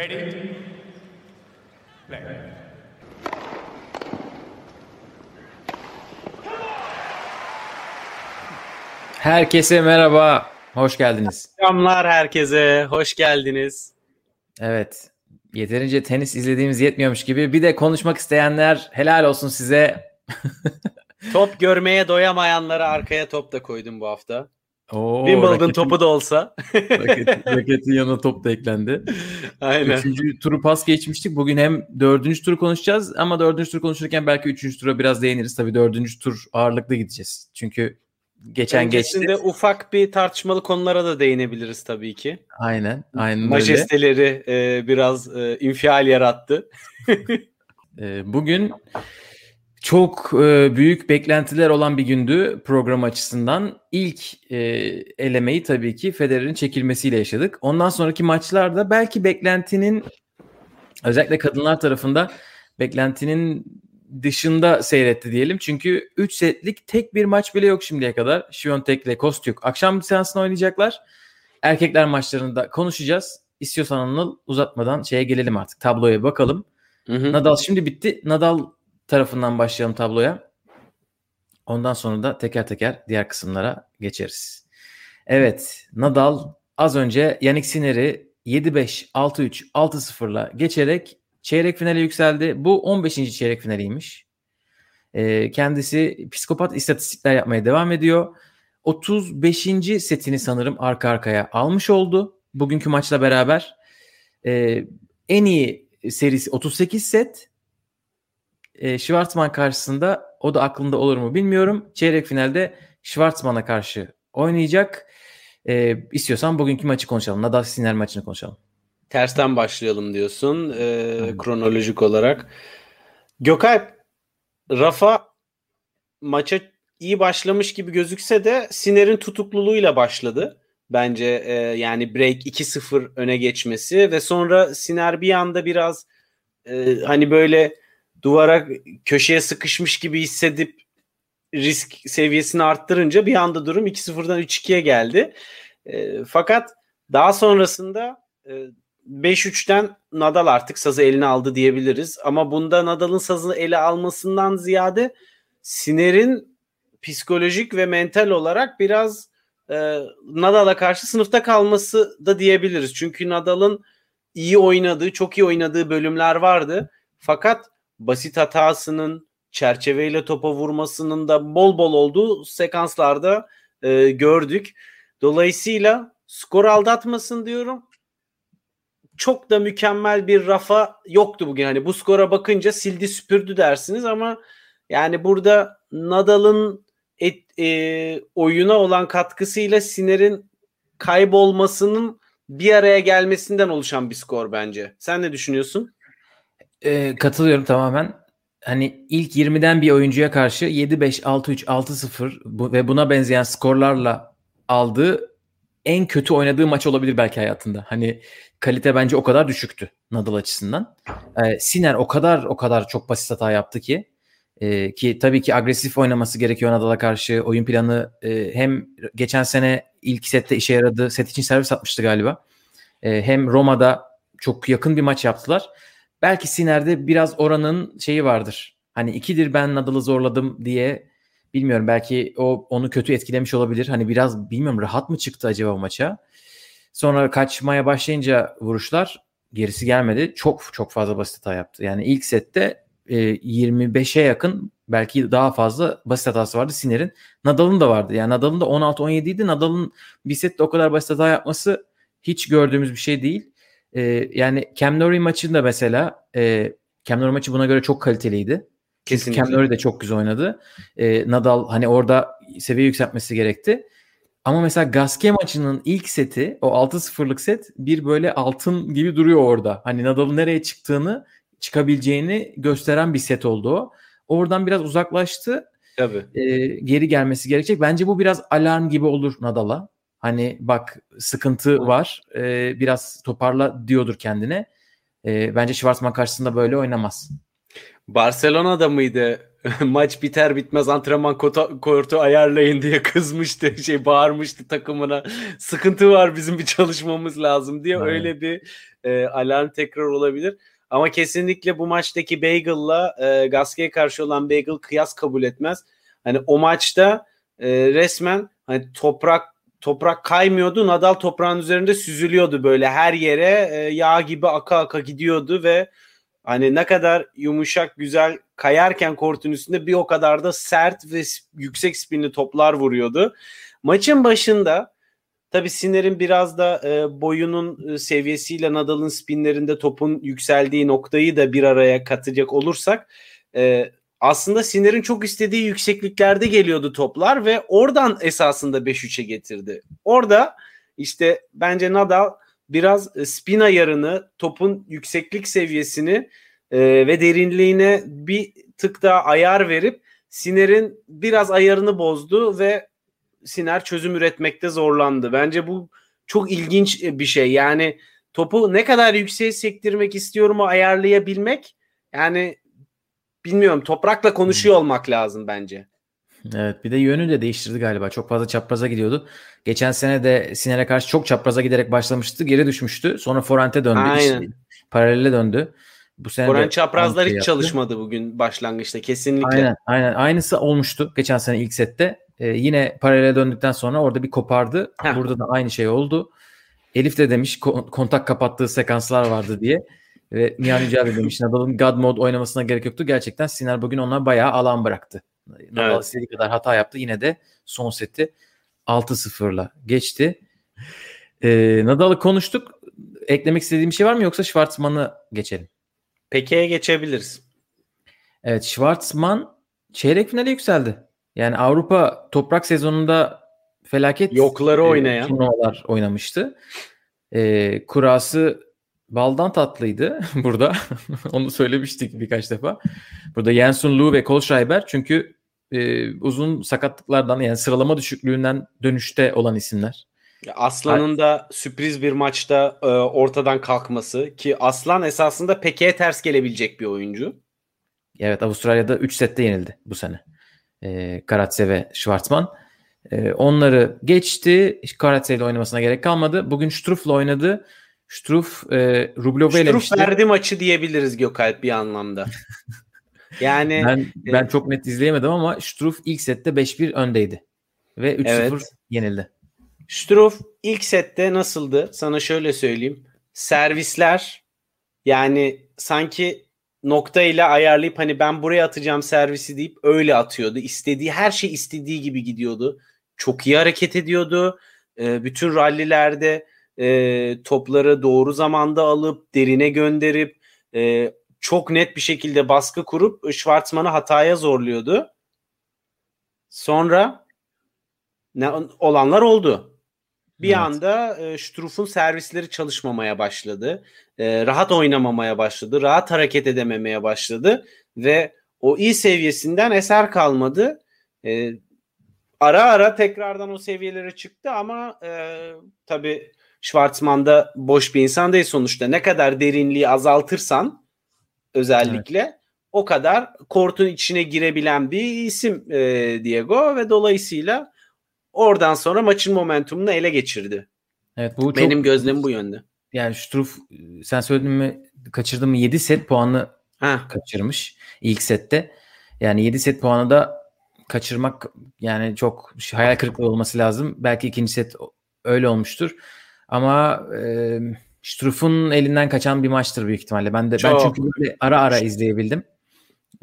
Ready? Play. Herkese merhaba. Hoş geldiniz. Selamlar herkese. Hoş geldiniz. Evet. Yeterince tenis izlediğimiz yetmiyormuş gibi bir de konuşmak isteyenler helal olsun size. Top görmeye doyamayanlara arkaya top da koydum bu hafta. Oo, Wimbledon raketin, topu da olsa. raketin, raketin yanına top da eklendi. Aynen. Üçüncü turu pas geçmiştik. Bugün hem dördüncü turu konuşacağız ama dördüncü tur konuşurken belki üçüncü tura biraz değiniriz. Tabii dördüncü tur ağırlıklı gideceğiz. Çünkü geçen Öncesinde geçti. ufak bir tartışmalı konulara da değinebiliriz tabii ki. Aynen. Aynen öyle. Majesteleri e, biraz e, infial yarattı. Ee, Bugün çok e, büyük beklentiler olan bir gündü program açısından. İlk e, elemeyi tabii ki Federer'in çekilmesiyle yaşadık. Ondan sonraki maçlarda belki beklentinin özellikle kadınlar tarafında beklentinin dışında seyretti diyelim. Çünkü 3 setlik tek bir maç bile yok şimdiye kadar. Şiyontek ile Kostyuk akşam seansını oynayacaklar. Erkekler maçlarında konuşacağız. İstiyorsan Anıl uzatmadan şeye gelelim artık. Tabloya bakalım. Hı hı. Nadal şimdi bitti. Nadal tarafından başlayalım tabloya. Ondan sonra da teker teker diğer kısımlara geçeriz. Evet, Nadal az önce Yannick Sinner'i 7-5, 6-3, 6-0'la geçerek çeyrek finale yükseldi. Bu 15. çeyrek finaliymiş. Ee, kendisi psikopat istatistikler yapmaya devam ediyor. 35. setini sanırım arka arkaya almış oldu. Bugünkü maçla beraber. Ee, en iyi serisi 38 set. E, Schwartzman karşısında o da aklında olur mu bilmiyorum. Çeyrek finalde Schwartzman'a karşı oynayacak. E, istiyorsan bugünkü maçı konuşalım. Nadal Sinner maçını konuşalım. Tersten başlayalım diyorsun e, Aynen. kronolojik olarak. Gökalp, Rafa maça iyi başlamış gibi gözükse de Siner'in tutukluluğuyla başladı. Bence e, yani break 2-0 öne geçmesi ve sonra Siner bir anda biraz e, hani böyle duvara köşeye sıkışmış gibi hissedip risk seviyesini arttırınca bir anda durum 2-0'dan 3-2'ye geldi. E, fakat daha sonrasında e, 5-3'ten Nadal artık sazı eline aldı diyebiliriz. Ama bunda Nadal'ın sazı ele almasından ziyade Siner'in psikolojik ve mental olarak biraz e, Nadal'a karşı sınıfta kalması da diyebiliriz. Çünkü Nadal'ın iyi oynadığı, çok iyi oynadığı bölümler vardı. Fakat basit hatasının, çerçeveyle topa vurmasının da bol bol olduğu sekanslarda e, gördük. Dolayısıyla skor aldatmasın diyorum. Çok da mükemmel bir rafa yoktu bugün. Hani bu skora bakınca sildi süpürdü dersiniz ama yani burada Nadal'ın et, e, oyuna olan katkısıyla Siner'in kaybolmasının bir araya gelmesinden oluşan bir skor bence. Sen ne düşünüyorsun? E, katılıyorum tamamen. Hani ilk 20'den bir oyuncuya karşı 7-5, 6-3, 6-0 bu, ve buna benzeyen skorlarla aldığı en kötü oynadığı maç olabilir belki hayatında. Hani kalite bence o kadar düşüktü Nadal açısından. Ee, Siner o kadar o kadar çok basit hata yaptı ki e, ki tabii ki agresif oynaması gerekiyor Nadal'a karşı. Oyun planı e, hem geçen sene ilk sette işe yaradı. Set için servis atmıştı galiba. E, hem Roma'da çok yakın bir maç yaptılar. Belki Siner'de biraz oranın şeyi vardır. Hani ikidir ben Nadal'ı zorladım diye bilmiyorum belki o onu kötü etkilemiş olabilir. Hani biraz bilmiyorum rahat mı çıktı acaba maça? Sonra kaçmaya başlayınca vuruşlar gerisi gelmedi. Çok çok fazla basit hata yaptı. Yani ilk sette e, 25'e yakın belki daha fazla basit hatası vardı Siner'in. Nadal'ın da vardı. Yani Nadal'ın da 16-17 idi. Nadal'ın bir sette o kadar basit hata yapması hiç gördüğümüz bir şey değil. E, yani Cam Norrie maçında mesela e, Cam Norrie maçı buna göre çok kaliteliydi. Kesinlikle. Cam Norrie de çok güzel oynadı. E, Nadal hani orada seviye yükseltmesi gerekti. Ama mesela Gasquet maçının ilk seti o 6-0'lık set bir böyle altın gibi duruyor orada. Hani Nadal'ın nereye çıktığını çıkabileceğini gösteren bir set oldu o. Oradan biraz uzaklaştı. Tabii. E, geri gelmesi gerekecek. Bence bu biraz alarm gibi olur Nadal'a. Hani bak sıkıntı var. E, biraz toparla diyordur kendine. E, bence Schwarzman karşısında böyle oynamaz. Barcelona'da mıydı maç biter bitmez antrenman kota, kortu ayarlayın diye kızmıştı. Şey bağırmıştı takımına. Sıkıntı var bizim bir çalışmamız lazım diye Aynen. öyle bir e, alarm tekrar olabilir. Ama kesinlikle bu maçtaki Bagel'la e, Gasquet'e karşı olan Bagel kıyas kabul etmez. Hani o maçta e, resmen hani toprak toprak kaymıyordu. Nadal toprağın üzerinde süzülüyordu böyle her yere e, yağ gibi aka aka gidiyordu ve hani ne kadar yumuşak güzel kayarken kortun üstünde bir o kadar da sert ve yüksek spinli toplar vuruyordu. Maçın başında tabi Siner'in biraz da e, boyunun e, seviyesiyle Nadal'ın spinlerinde topun yükseldiği noktayı da bir araya katacak olursak e, aslında Siner'in çok istediği yüksekliklerde geliyordu toplar ve oradan esasında 5-3'e getirdi. Orada işte bence Nadal biraz e, spin ayarını, topun yükseklik seviyesini e, ve derinliğine bir tık daha ayar verip Siner'in biraz ayarını bozdu ve Siner çözüm üretmekte zorlandı. Bence bu çok ilginç bir şey. Yani topu ne kadar yükseğe sektirmek istiyorum o ayarlayabilmek. Yani bilmiyorum toprakla konuşuyor hmm. olmak lazım bence. Evet bir de yönü de değiştirdi galiba. Çok fazla çapraza gidiyordu. Geçen sene de Siner'e karşı çok çapraza giderek başlamıştı. Geri düşmüştü. Sonra Forent'e döndü. Aynen. İşte, paralele döndü. Bu sene Forent çaprazlar hiç yaptı. çalışmadı bugün başlangıçta kesinlikle. Aynen, aynen. Aynısı olmuştu geçen sene ilk sette. Ee, yine paralele döndükten sonra orada bir kopardı. Heh. Burada da aynı şey oldu. Elif de demiş kontak kapattığı sekanslar vardı diye. Ve Nihan Yücel de demiş Nadal'ın God Mode oynamasına gerek yoktu. Gerçekten Siner bugün ona bayağı alan bıraktı. Nadal evet. istediği kadar hata yaptı. Yine de son seti 6-0'la geçti. Ee, Nadal'ı konuştuk. Eklemek istediğim bir şey var mı yoksa Schwartzman'ı geçelim? Peke'ye geçebiliriz. Evet Schwartzman çeyrek finale yükseldi. Yani Avrupa toprak sezonunda felaket yokları e, oynayan turnuvalar oynamıştı. E, kurası baldan tatlıydı burada. Onu söylemiştik birkaç defa. Burada Jensun Lu ve Kolschreiber çünkü e, uzun sakatlıklardan yani sıralama düşüklüğünden dönüşte olan isimler. Aslan'ın da sürpriz bir maçta e, ortadan kalkması ki Aslan esasında Peke'ye ters gelebilecek bir oyuncu. Evet Avustralya'da 3 sette yenildi bu sene. E, Karatse ve Schwartzman. E, onları geçti. Karatse ile oynamasına gerek kalmadı. Bugün Struff'la oynadı. Struff e, Rublev'e elemişti. Struff verdi maçı diyebiliriz Gökalp bir anlamda. yani ben, ben çok net izleyemedim ama Struff ilk sette 5-1 öndeydi. Ve 3-0 evet. yenildi. Struff ilk sette nasıldı? Sana şöyle söyleyeyim. Servisler yani sanki nokta ile ayarlayıp hani ben buraya atacağım servisi deyip öyle atıyordu. İstediği her şey istediği gibi gidiyordu. Çok iyi hareket ediyordu. E, bütün rallilerde e, topları doğru zamanda alıp derine gönderip e, çok net bir şekilde baskı kurup Schwartzman'ı hataya zorluyordu. Sonra ne olanlar oldu. Bir evet. anda e, Struff'un servisleri çalışmamaya başladı. E, rahat oynamamaya başladı. Rahat hareket edememeye başladı. Ve o iyi seviyesinden eser kalmadı. E, ara ara tekrardan o seviyelere çıktı ama e, tabii Schwartzman da boş bir insan değil sonuçta. Ne kadar derinliği azaltırsan özellikle evet. o kadar kortun içine girebilen bir isim e, Diego ve dolayısıyla Oradan sonra maçın momentumunu ele geçirdi. Evet bu benim çok, gözlemim bu yönde. Yani Struff sen söyledin mi kaçırdı mı 7 set puanı ha. kaçırmış ilk sette. Yani 7 set puanı da kaçırmak yani çok hayal kırıklığı olması lazım. Belki ikinci set öyle olmuştur. Ama e, Struff'un elinden kaçan bir maçtır büyük ihtimalle. Ben de çok. ben çünkü böyle ara ara izleyebildim.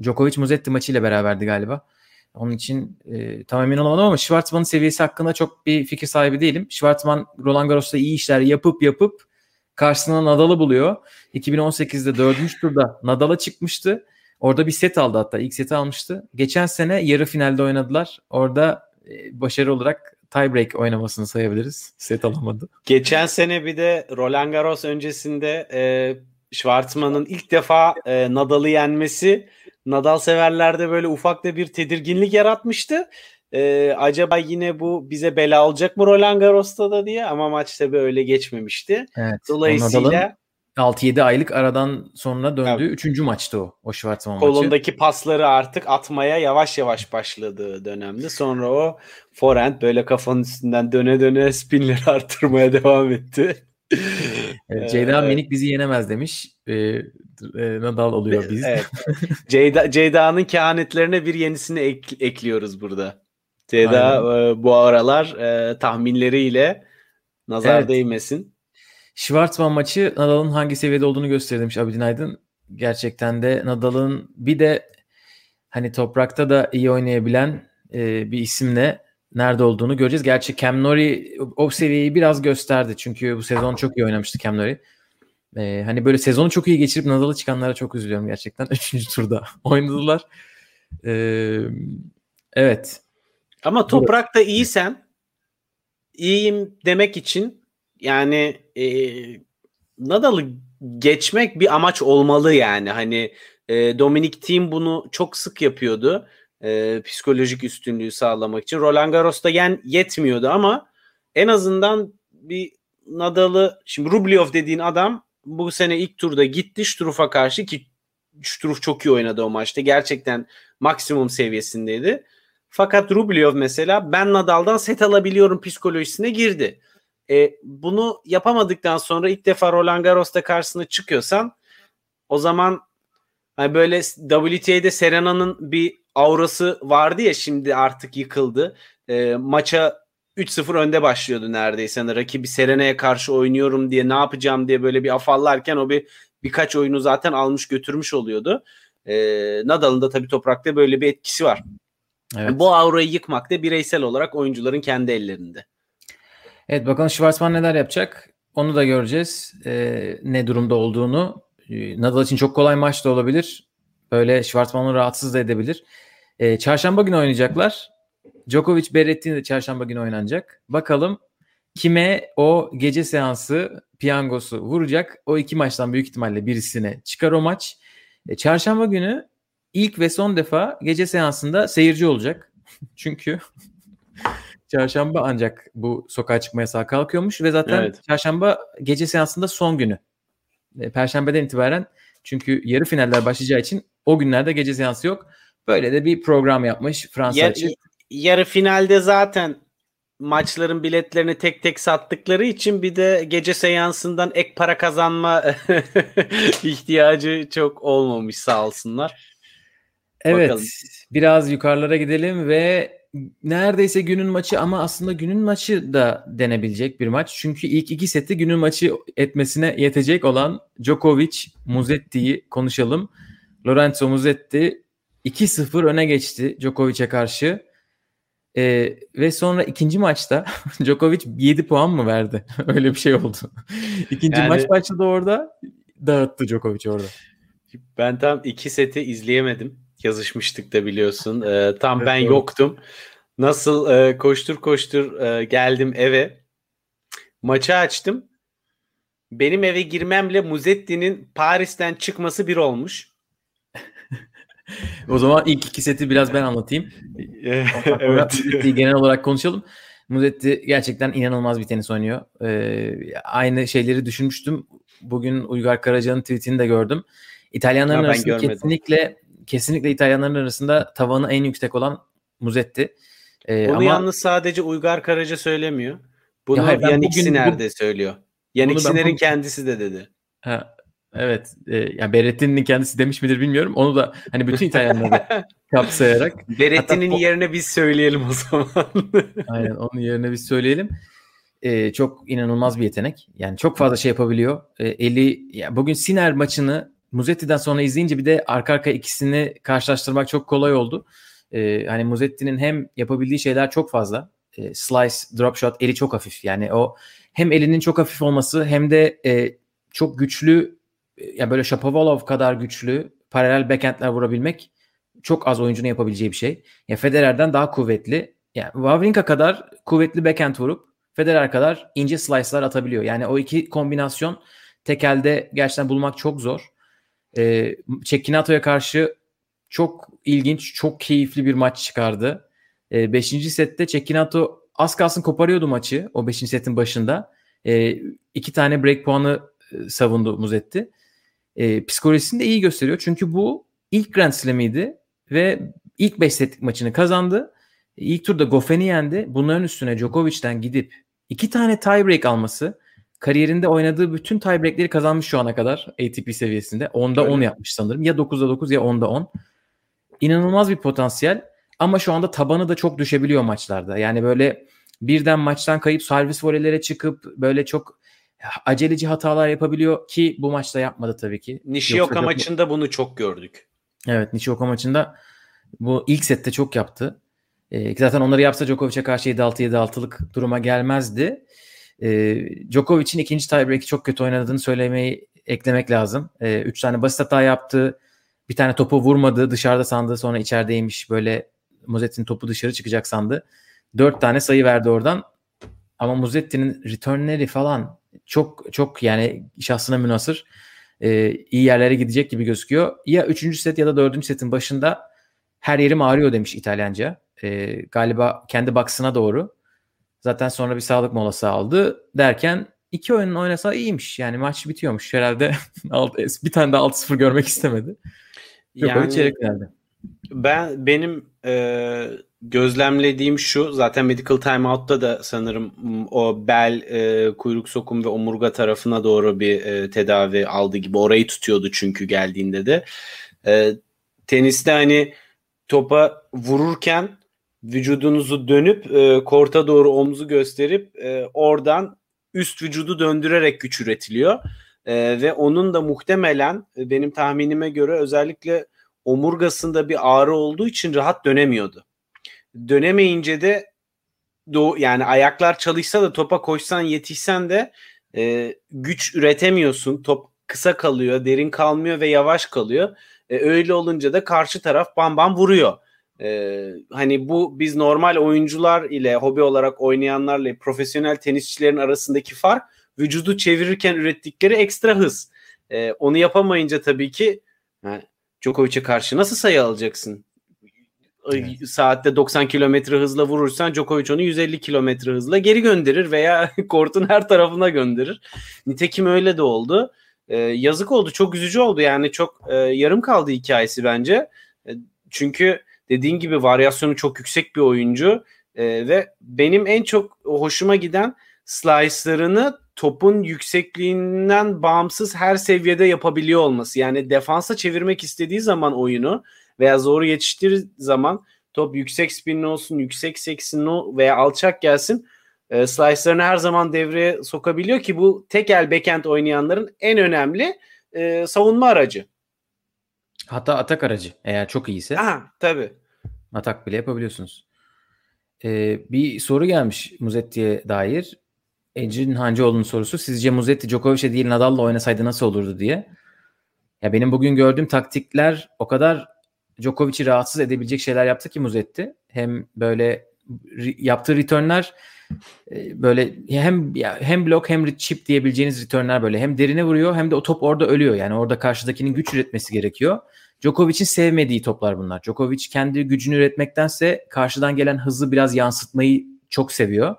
Djokovic Muzetti maçıyla beraberdi galiba. Onun için e, tam emin olamadım ama Schwartzman'ın seviyesi hakkında çok bir fikir sahibi değilim. Schwartzman Roland Garros'ta iyi işler yapıp yapıp karşısına Nadal'ı buluyor. 2018'de dördüncü turda Nadal'a çıkmıştı. Orada bir set aldı hatta. ilk seti almıştı. Geçen sene yarı finalde oynadılar. Orada başarı olarak tiebreak oynamasını sayabiliriz. Set alamadı. Geçen sene bir de Roland Garros öncesinde e, Schwartzman'ın ilk defa e, Nadal'ı yenmesi Nadal severlerde böyle ufak da bir tedirginlik yaratmıştı. Ee, acaba yine bu bize bela olacak mı Roland Garros'ta da diye ama maç tabii öyle geçmemişti. Evet, Dolayısıyla 6-7 aylık aradan sonra döndüğü evet. üçüncü maçtı o. O Schwarzman maçı. Kolundaki pasları artık atmaya yavaş yavaş başladığı dönemdi. Sonra o forehand böyle kafanın üstünden döne döne spinleri artırmaya devam etti. evet, Ceyda ee, Minik bizi yenemez demiş. Ee, e, Nadal oluyor biz. Evet. Ceyda, Ceyda'nın kehanetlerine bir yenisini ek, ekliyoruz burada. Ceyda e, bu aralar e, tahminleriyle nazar evet. değmesin. Schwarzman maçı Nadal'ın hangi seviyede olduğunu gösterdi demiş Abidin Aydın. Gerçekten de Nadal'ın bir de hani toprakta da iyi oynayabilen e, bir isimle nerede olduğunu göreceğiz. Gerçi Cam Nori o seviyeyi biraz gösterdi. Çünkü bu sezon çok iyi oynamıştı Cam Nori. Ee, hani böyle sezonu çok iyi geçirip Nadal'ı çıkanlara çok üzülüyorum gerçekten. Üçüncü turda oynadılar. Ee, evet. Ama toprakta iyisen iyiyim demek için yani e, Nadal'ı geçmek bir amaç olmalı yani. Hani e, Dominic Thiem bunu çok sık yapıyordu. E, psikolojik üstünlüğü sağlamak için. Roland Garros'ta yen yetmiyordu ama en azından bir Nadal'ı şimdi Rublev dediğin adam bu sene ilk turda gitti Struff'a karşı ki Struff çok iyi oynadı o maçta. Gerçekten maksimum seviyesindeydi. Fakat Rublev mesela ben Nadal'dan set alabiliyorum psikolojisine girdi. E, bunu yapamadıktan sonra ilk defa Roland Garros'ta karşısına çıkıyorsan o zaman hani böyle WTA'de Serena'nın bir aurası vardı ya şimdi artık yıkıldı. E, maça 3-0 önde başlıyordu neredeyse. Yani rakibi Serena'ya karşı oynuyorum diye ne yapacağım diye böyle bir afallarken o bir birkaç oyunu zaten almış götürmüş oluyordu. E, Nadal'ın da tabii toprakta böyle bir etkisi var. Evet. Bu aurayı yıkmak da bireysel olarak oyuncuların kendi ellerinde. Evet bakalım Schwarzman neler yapacak. Onu da göreceğiz. Ee, ne durumda olduğunu. Ee, Nadal için çok kolay maç da olabilir. Böyle Schwarzman'ı rahatsız da edebilir. Ee, çarşamba günü oynayacaklar. Djokovic Berrettini de çarşamba günü oynanacak. Bakalım kime o gece seansı piyangosu vuracak. O iki maçtan büyük ihtimalle birisine çıkar o maç. E, çarşamba günü ilk ve son defa gece seansında seyirci olacak. Çünkü çarşamba ancak bu sokağa çıkma yasağı kalkıyormuş ve zaten evet. çarşamba gece seansında son günü. E, Perşembeden itibaren çünkü yarı finaller başlayacağı için o günlerde gece seansı yok. Böyle de bir program yapmış Fransa Yar, için. Yarı finalde zaten maçların biletlerini tek tek sattıkları için bir de gece seansından ek para kazanma ihtiyacı çok olmamış sağ olsunlar. Evet. Bakalım. Biraz yukarılara gidelim ve neredeyse günün maçı ama aslında günün maçı da denebilecek bir maç. Çünkü ilk iki seti günün maçı etmesine yetecek olan Djokovic Muzetti'yi konuşalım. Lorenzo Muzetti 2-0 öne geçti Djokovic'e karşı. Ee, ve sonra ikinci maçta Djokovic 7 puan mı verdi? Öyle bir şey oldu. İkinci yani, maç başladı orada. Dağıttı Djokovic orada. Ben tam iki seti izleyemedim. Yazışmıştık da biliyorsun. Ee, tam evet, ben doğru. yoktum. Nasıl e, koştur koştur e, geldim eve. Maçı açtım. Benim eve girmemle Muzetti'nin Paris'ten çıkması bir olmuş. o zaman ilk iki seti biraz ben anlatayım. evet. genel olarak konuşalım. Muzetti gerçekten inanılmaz bir tenis oynuyor. Ee, aynı şeyleri düşünmüştüm. Bugün Uygar Karaca'nın tweetini de gördüm. İtalyanların ha, arasında kesinlikle kesinlikle İtalyanların arasında tavanı en yüksek olan Muzetti. Ee, Bunu ama... yalnız sadece Uygar Karaca söylemiyor. Bunu ya Yannick Sinner de söylüyor. Yannick Sinner'in kendisi de dedi. Ha, evet. E, yani Berretti'nin kendisi demiş midir bilmiyorum. Onu da hani bütün İtalyanları kapsayarak. Berretti'nin Hatta... yerine biz söyleyelim o zaman. Aynen onun yerine biz söyleyelim. E, çok inanılmaz bir yetenek. Yani çok fazla şey yapabiliyor. E, eli yani bugün Sinner maçını Muzetti'den sonra izleyince bir de arka arka ikisini karşılaştırmak çok kolay oldu. E, hani Muzetti'nin hem yapabildiği şeyler çok fazla. E, slice, drop shot, eli çok hafif. Yani o hem elinin çok hafif olması hem de e, çok güçlü e, ya yani böyle Shapovalov kadar güçlü paralel backhandler vurabilmek çok az oyuncunun yapabileceği bir şey. Ya Federer'den daha kuvvetli. Yani Wawrinka kadar kuvvetli backhand vurup Federer kadar ince slice'lar atabiliyor. Yani o iki kombinasyon tekelde gerçekten bulmak çok zor. Ee, Çekinato'ya karşı çok ilginç, çok keyifli bir maç çıkardı. E, beşinci sette Cekinato az kalsın koparıyordu maçı o beşinci setin başında. E, iki tane break puanı e, savundu Muzetti. E, psikolojisini de iyi gösteriyor. Çünkü bu ilk Grand Slam'iydi ve ilk 5 setlik maçını kazandı. İlk turda Goffen'i yendi. Bunların üstüne Djokovic'ten gidip iki tane tiebreak alması kariyerinde oynadığı bütün tiebreakleri kazanmış şu ana kadar ATP seviyesinde. 10'da Öyle. 10 yapmış sanırım. Ya 9'da 9 ya 10'da 10. İnanılmaz bir potansiyel ama şu anda tabanı da çok düşebiliyor maçlarda. Yani böyle birden maçtan kayıp servis voleylere çıkıp böyle çok aceleci hatalar yapabiliyor ki bu maçta yapmadı tabii ki. Nishioka Yoksa maçında bunu çok gördük. Evet Nishioka maçında bu ilk sette çok yaptı. E, zaten onları yapsa Djokovic'e karşı 7-6 7-6'lık duruma gelmezdi. E, Djokovic'in ikinci tiebreak'i çok kötü oynadığını söylemeyi eklemek lazım. 3 e, üç tane basit hata yaptı. Bir tane topu vurmadı. Dışarıda sandı. Sonra içerideymiş. Böyle Muzetti'nin topu dışarı çıkacak sandı. Dört tane sayı verdi oradan. Ama Muzetti'nin returnleri falan çok çok yani şahsına münasır e, iyi yerlere gidecek gibi gözüküyor. Ya üçüncü set ya da dördüncü setin başında her yerim ağrıyor demiş İtalyanca. E, galiba kendi baksına doğru. Zaten sonra bir sağlık molası aldı derken iki oyunun oynasa iyiymiş. Yani maç bitiyormuş herhalde. bir tane de 6-0 görmek istemedi. Yok yani, çeyrek finalde. Ben benim e, gözlemlediğim şu zaten medical timeout'ta da sanırım o bel, e, kuyruk sokum ve omurga tarafına doğru bir e, tedavi aldı gibi orayı tutuyordu çünkü geldiğinde de. E, teniste hani topa vururken vücudunuzu dönüp e, korta doğru omzu gösterip e, oradan üst vücudu döndürerek güç üretiliyor. E, ve onun da muhtemelen e, benim tahminime göre özellikle omurgasında bir ağrı olduğu için rahat dönemiyordu. Dönemeyince de do yani ayaklar çalışsa da topa koşsan yetişsen de e, güç üretemiyorsun. Top kısa kalıyor, derin kalmıyor ve yavaş kalıyor. E, öyle olunca da karşı taraf bam bam vuruyor. E, hani bu biz normal oyuncular ile hobi olarak oynayanlarla profesyonel tenisçilerin arasındaki fark vücudu çevirirken ürettikleri ekstra hız. E, onu yapamayınca tabii ki yani Djokovic'e karşı nasıl sayı alacaksın? Evet. Saatte 90 kilometre hızla vurursan Djokovic onu 150 kilometre hızla geri gönderir veya kortun her tarafına gönderir. Nitekim öyle de oldu. Ee, yazık oldu. Çok üzücü oldu. Yani çok e, yarım kaldı hikayesi bence. E, çünkü dediğin gibi varyasyonu çok yüksek bir oyuncu e, ve benim en çok hoşuma giden slice'larını topun yüksekliğinden bağımsız her seviyede yapabiliyor olması. Yani defansa çevirmek istediği zaman oyunu veya zoru yetiştirir zaman top yüksek spinli olsun, yüksek seksinli veya alçak gelsin e, slice'larını her zaman devreye sokabiliyor ki bu tek el backend oynayanların en önemli e, savunma aracı. Hatta atak aracı eğer çok iyiyse. Aha, tabii. Atak bile yapabiliyorsunuz. Ee, bir soru gelmiş Muzetti'ye dair. Ecrin Hancıoğlu'nun sorusu. Sizce Muzetti Djokovic'e değil Nadal'la oynasaydı nasıl olurdu diye. Ya benim bugün gördüğüm taktikler o kadar Djokovic'i rahatsız edebilecek şeyler yaptı ki Muzetti. Hem böyle yaptığı returnler e, böyle hem hem blok hem chip diyebileceğiniz returnler böyle hem derine vuruyor hem de o top orada ölüyor. Yani orada karşıdakinin güç üretmesi gerekiyor. Djokovic'in sevmediği toplar bunlar. Djokovic kendi gücünü üretmektense karşıdan gelen hızı biraz yansıtmayı çok seviyor.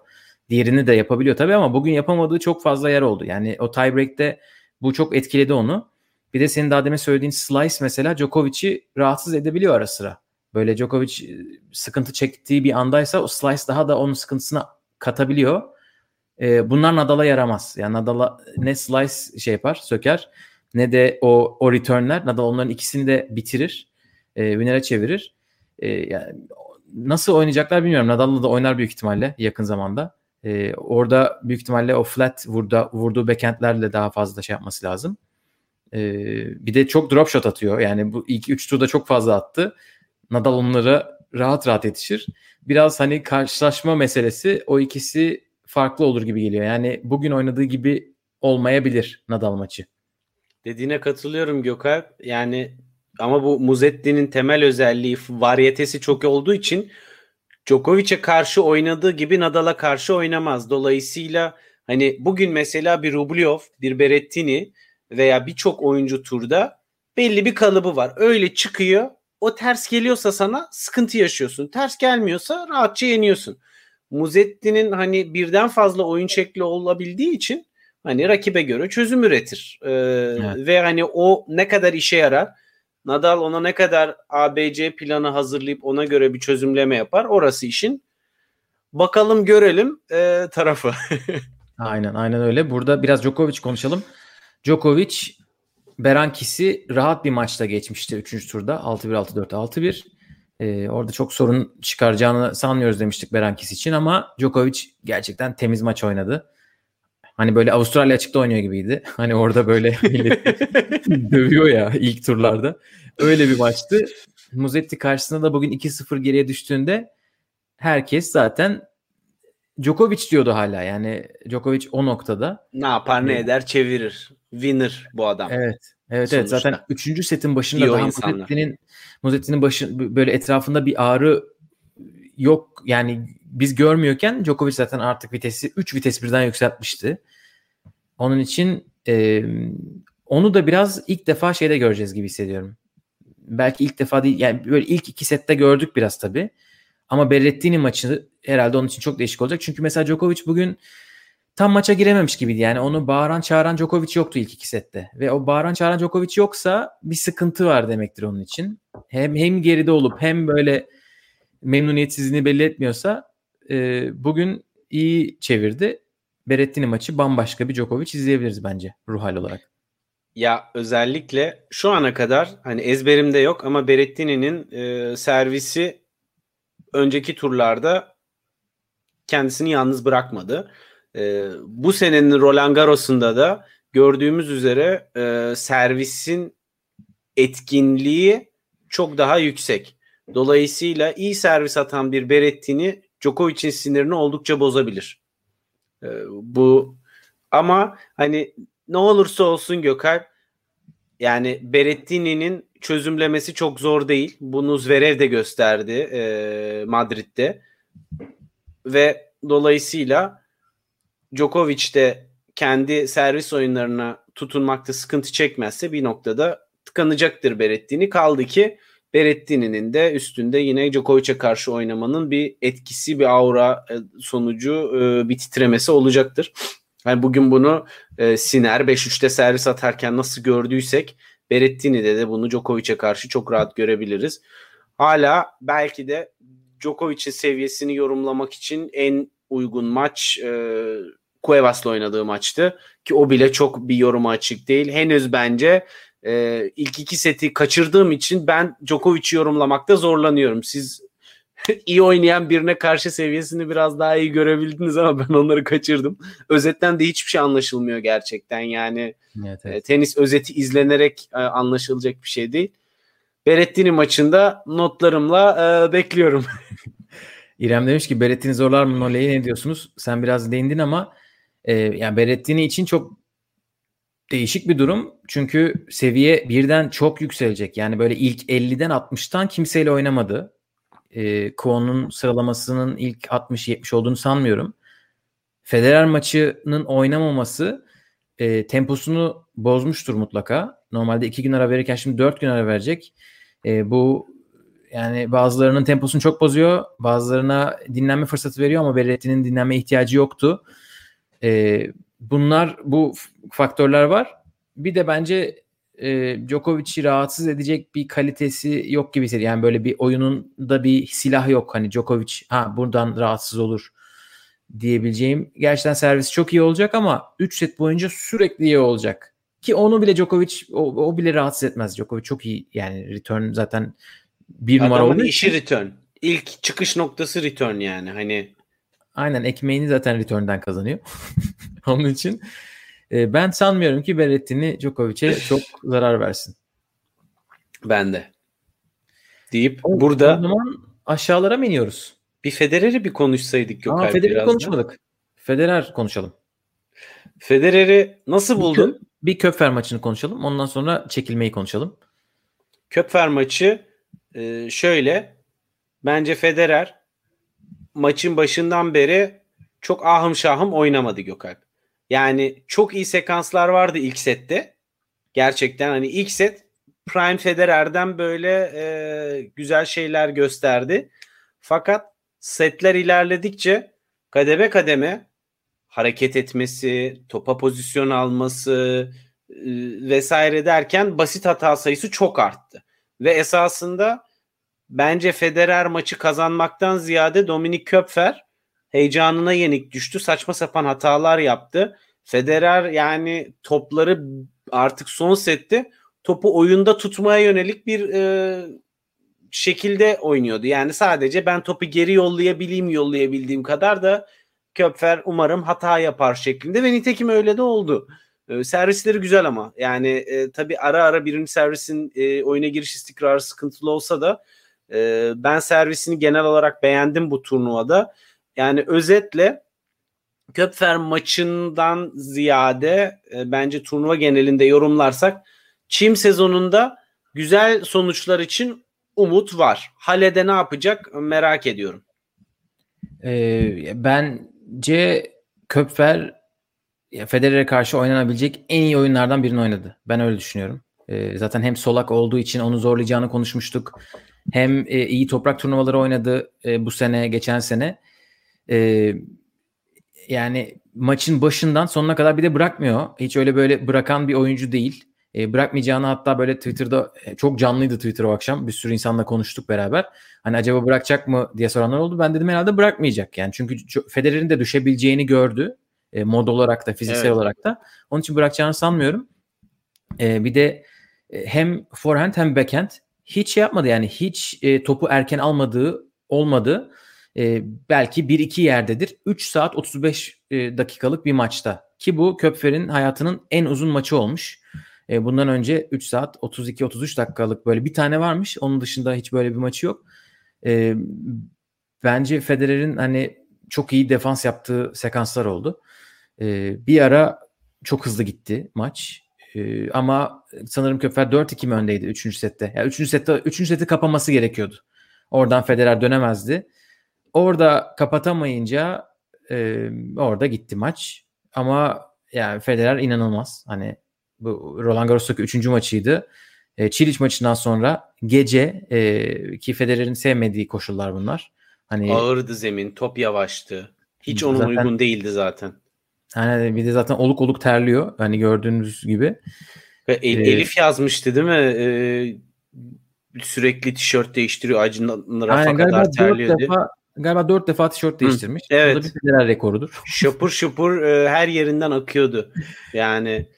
Diğerini de yapabiliyor tabii ama bugün yapamadığı çok fazla yer oldu. Yani o tiebreak'te bu çok etkiledi onu. Bir de senin daha demin söylediğin slice mesela Djokovic'i rahatsız edebiliyor ara sıra. Böyle Djokovic e, sıkıntı çektiği bir andaysa o slice daha da onun sıkıntısına katabiliyor. Ee, bunlar Nadal'a yaramaz. Yani Nadal'a ne slice şey yapar, söker ne de o, o returnler. Nadal onların ikisini de bitirir. E, winner'e çevirir. E, yani nasıl oynayacaklar bilmiyorum. Nadal'la da oynar büyük ihtimalle yakın zamanda. E, orada büyük ihtimalle o flat vurda, vurduğu backendlerle daha fazla şey yapması lazım. E, bir de çok drop shot atıyor. Yani bu ilk 3 turda çok fazla attı. Nadal onlara rahat rahat yetişir. Biraz hani karşılaşma meselesi o ikisi farklı olur gibi geliyor. Yani bugün oynadığı gibi olmayabilir Nadal maçı. Dediğine katılıyorum Gökalp. Yani ama bu Muzetti'nin temel özelliği varyetesi çok olduğu için Djokovic'e karşı oynadığı gibi Nadal'a karşı oynamaz. Dolayısıyla hani bugün mesela bir Rublev, bir Berrettini veya birçok oyuncu turda belli bir kalıbı var. Öyle çıkıyor. O ters geliyorsa sana sıkıntı yaşıyorsun. Ters gelmiyorsa rahatça yeniyorsun. Muzetti'nin hani birden fazla oyun şekli olabildiği için hani rakibe göre çözüm üretir. Ee, evet. Ve hani o ne kadar işe yarar? Nadal ona ne kadar ABC planı hazırlayıp ona göre bir çözümleme yapar? Orası işin bakalım görelim e, tarafı. aynen aynen öyle. Burada biraz Djokovic konuşalım. Djokovic Berankis'i rahat bir maçta geçmişti 3. turda. 6-1, 6-4, 6-1. Ee, orada çok sorun çıkaracağını sanmıyoruz demiştik Berankis için ama Djokovic gerçekten temiz maç oynadı. Hani böyle Avustralya açıkta oynuyor gibiydi. Hani orada böyle dövüyor ya ilk turlarda. Öyle bir maçtı. Muzetti karşısında da bugün 2-0 geriye düştüğünde herkes zaten Djokovic diyordu hala. Yani Djokovic o noktada. Ne yapar ne eder çevirir. Winner bu adam. Evet. Evet evet zaten 3. setin başında İyi daha Muzetti'nin Muzetti'nin başı böyle etrafında bir ağrı yok. Yani biz görmüyorken Djokovic zaten artık vitesi 3 vites birden yükseltmişti. Onun için e, onu da biraz ilk defa şeyde göreceğiz gibi hissediyorum. Belki ilk defa değil yani böyle ilk iki sette gördük biraz tabii. Ama Berrettini maçı herhalde onun için çok değişik olacak. Çünkü mesela Djokovic bugün tam maça girememiş gibiydi. Yani onu bağıran çağıran Djokovic yoktu ilk iki sette. Ve o bağıran çağıran Djokovic yoksa bir sıkıntı var demektir onun için. Hem hem geride olup hem böyle memnuniyetsizliğini belli etmiyorsa e, bugün iyi çevirdi. Berrettini maçı bambaşka bir Djokovic izleyebiliriz bence ruh hal olarak. Ya özellikle şu ana kadar hani ezberimde yok ama Berrettini'nin e, servisi önceki turlarda kendisini yalnız bırakmadı. E, bu senenin Roland Garros'unda da gördüğümüz üzere e, servisin etkinliği çok daha yüksek. Dolayısıyla iyi servis atan bir Berrettini Djokovic'in sinirini oldukça bozabilir. E, bu ama hani ne olursa olsun Gökalp yani Berrettini'nin çözümlemesi çok zor değil. Bunu Zverev de gösterdi e, Madrid'de. Ve dolayısıyla Djokovic de kendi servis oyunlarına tutunmakta sıkıntı çekmezse bir noktada tıkanacaktır Berrettini. Kaldı ki Berrettini'nin de üstünde yine Djokovic'e karşı oynamanın bir etkisi, bir aura e, sonucu e, bir titremesi olacaktır. Yani bugün bunu e, Siner 5-3'te servis atarken nasıl gördüysek Berrettini'de de bunu Djokovic'e karşı çok rahat görebiliriz. Hala belki de Djokovic'in seviyesini yorumlamak için en uygun maç e, Cuevas'la oynadığı maçtı. Ki o bile çok bir yoruma açık değil. Henüz bence e, ilk iki seti kaçırdığım için ben Djokovic'i yorumlamakta zorlanıyorum. Siz iyi oynayan birine karşı seviyesini biraz daha iyi görebildiniz ama ben onları kaçırdım. Özetten de hiçbir şey anlaşılmıyor gerçekten. Yani evet, evet. E, tenis özeti izlenerek e, anlaşılacak bir şey değil. Berettini maçında notlarımla e, bekliyorum. İrem demiş ki Berettini zorlar mı Nole'yi ne diyorsunuz? Sen biraz değindin ama e, yani Berettini için çok değişik bir durum. Çünkü seviye birden çok yükselecek. Yani böyle ilk 50'den 60'tan kimseyle oynamadı. E, Kwon'un sıralamasının ilk 60-70 olduğunu sanmıyorum. Federer maçının oynamaması e, temposunu bozmuştur mutlaka. Normalde 2 gün ara verirken şimdi 4 gün ara verecek. E, bu yani bazılarının temposunu çok bozuyor. Bazılarına dinlenme fırsatı veriyor ama Berretti'nin dinlenme ihtiyacı yoktu. E, bunlar bu faktörler var. Bir de bence e, Djokovic'i rahatsız edecek bir kalitesi yok gibi hissediyorum. Yani böyle bir oyununda bir silah yok. Hani Djokovic ha buradan rahatsız olur diyebileceğim. Gerçekten servis çok iyi olacak ama 3 set boyunca sürekli iyi olacak. Ki onu bile Djokovic o, o bile rahatsız etmez. Djokovic çok iyi yani return zaten bir numara olduğu işi return. İlk çıkış noktası return yani. Hani Aynen ekmeğini zaten return'den kazanıyor. Onun için e, ben sanmıyorum ki Berrettini Djokovic'e çok zarar versin. Ben de. Deyip o, burada o zaman aşağılara mı iniyoruz? Bir Federer'i bir konuşsaydık yok Aa, Federer'i konuşmadık. Federer konuşalım. Federer'i nasıl buldun? Bir, kö- bir Köpfer maçını konuşalım. Ondan sonra çekilmeyi konuşalım. Köpfer maçı e, şöyle. Bence Federer maçın başından beri çok ahım şahım oynamadı Gökalp. Yani çok iyi sekanslar vardı ilk sette. Gerçekten hani ilk set Prime Federer'den böyle e, güzel şeyler gösterdi. Fakat setler ilerledikçe kademe kademe hareket etmesi, topa pozisyon alması e, vesaire derken basit hata sayısı çok arttı. Ve esasında bence Federer maçı kazanmaktan ziyade Dominik Köpfer heyecanına yenik düştü. Saçma sapan hatalar yaptı. Federer yani topları artık son sette topu oyunda tutmaya yönelik bir e, şekilde oynuyordu. Yani sadece ben topu geri yollayabileyim yollayabildiğim kadar da Köpfer umarım hata yapar şeklinde ve nitekim öyle de oldu. E, servisleri güzel ama yani e, tabii ara ara birinci servisin e, oyuna giriş istikrarı sıkıntılı olsa da e, ben servisini genel olarak beğendim bu turnuvada. Yani özetle Köpfer maçından ziyade e, bence turnuva genelinde yorumlarsak çim sezonunda güzel sonuçlar için umut var. Hale'de ne yapacak merak ediyorum. Ee, bence Köpfer Federer'e karşı oynanabilecek en iyi oyunlardan birini oynadı. Ben öyle düşünüyorum. Ee, zaten hem solak olduğu için onu zorlayacağını konuşmuştuk. Hem e, iyi toprak turnuvaları oynadı e, bu sene, geçen sene. E, yani maçın başından sonuna kadar bir de bırakmıyor. Hiç öyle böyle bırakan bir oyuncu değil. E, bırakmayacağını hatta böyle Twitter'da e, çok canlıydı Twitter o akşam. Bir sürü insanla konuştuk beraber. Hani acaba bırakacak mı diye soranlar oldu. Ben dedim herhalde bırakmayacak yani. Çünkü Federer'in de düşebileceğini gördü. E, mod olarak da fiziksel evet. olarak da. Onun için bırakacağını sanmıyorum. E, bir de e, hem forehand hem backhand hiç şey yapmadı yani hiç e, topu erken almadığı olmadı. E, belki 1-2 yerdedir. 3 saat 35 e, dakikalık bir maçta. Ki bu Köpfer'in hayatının en uzun maçı olmuş. E, bundan önce 3 saat 32-33 dakikalık böyle bir tane varmış. Onun dışında hiç böyle bir maçı yok. E, bence Federer'in hani çok iyi defans yaptığı sekanslar oldu. E, bir ara çok hızlı gitti maç. E, ama sanırım Köpfer 4-2 mi öndeydi 3. sette. Yani 3. sette 3. seti kapaması gerekiyordu. Oradan Federer dönemezdi. Orada kapatamayınca e, orada gitti maç. Ama yani Federer inanılmaz. Hani bu Roland Garros'taki üçüncü maçıydı. E, Çiliç maçından sonra gece e, ki Federer'in sevmediği koşullar bunlar. Hani ağırdı zemin, top yavaştı. Hiç onun zaten, uygun değildi zaten. Hani bir de zaten oluk oluk terliyor. Hani gördüğünüz gibi. Ve El, ee, Elif yazmıştı değil mi? Ee, sürekli tişört değiştiriyor. Acın rafa kadar terliyor. Defa, galiba dört defa tişört değiştirmiş. Hı, evet. O da bir federal rekorudur. Şapur şapur e, her yerinden akıyordu. Yani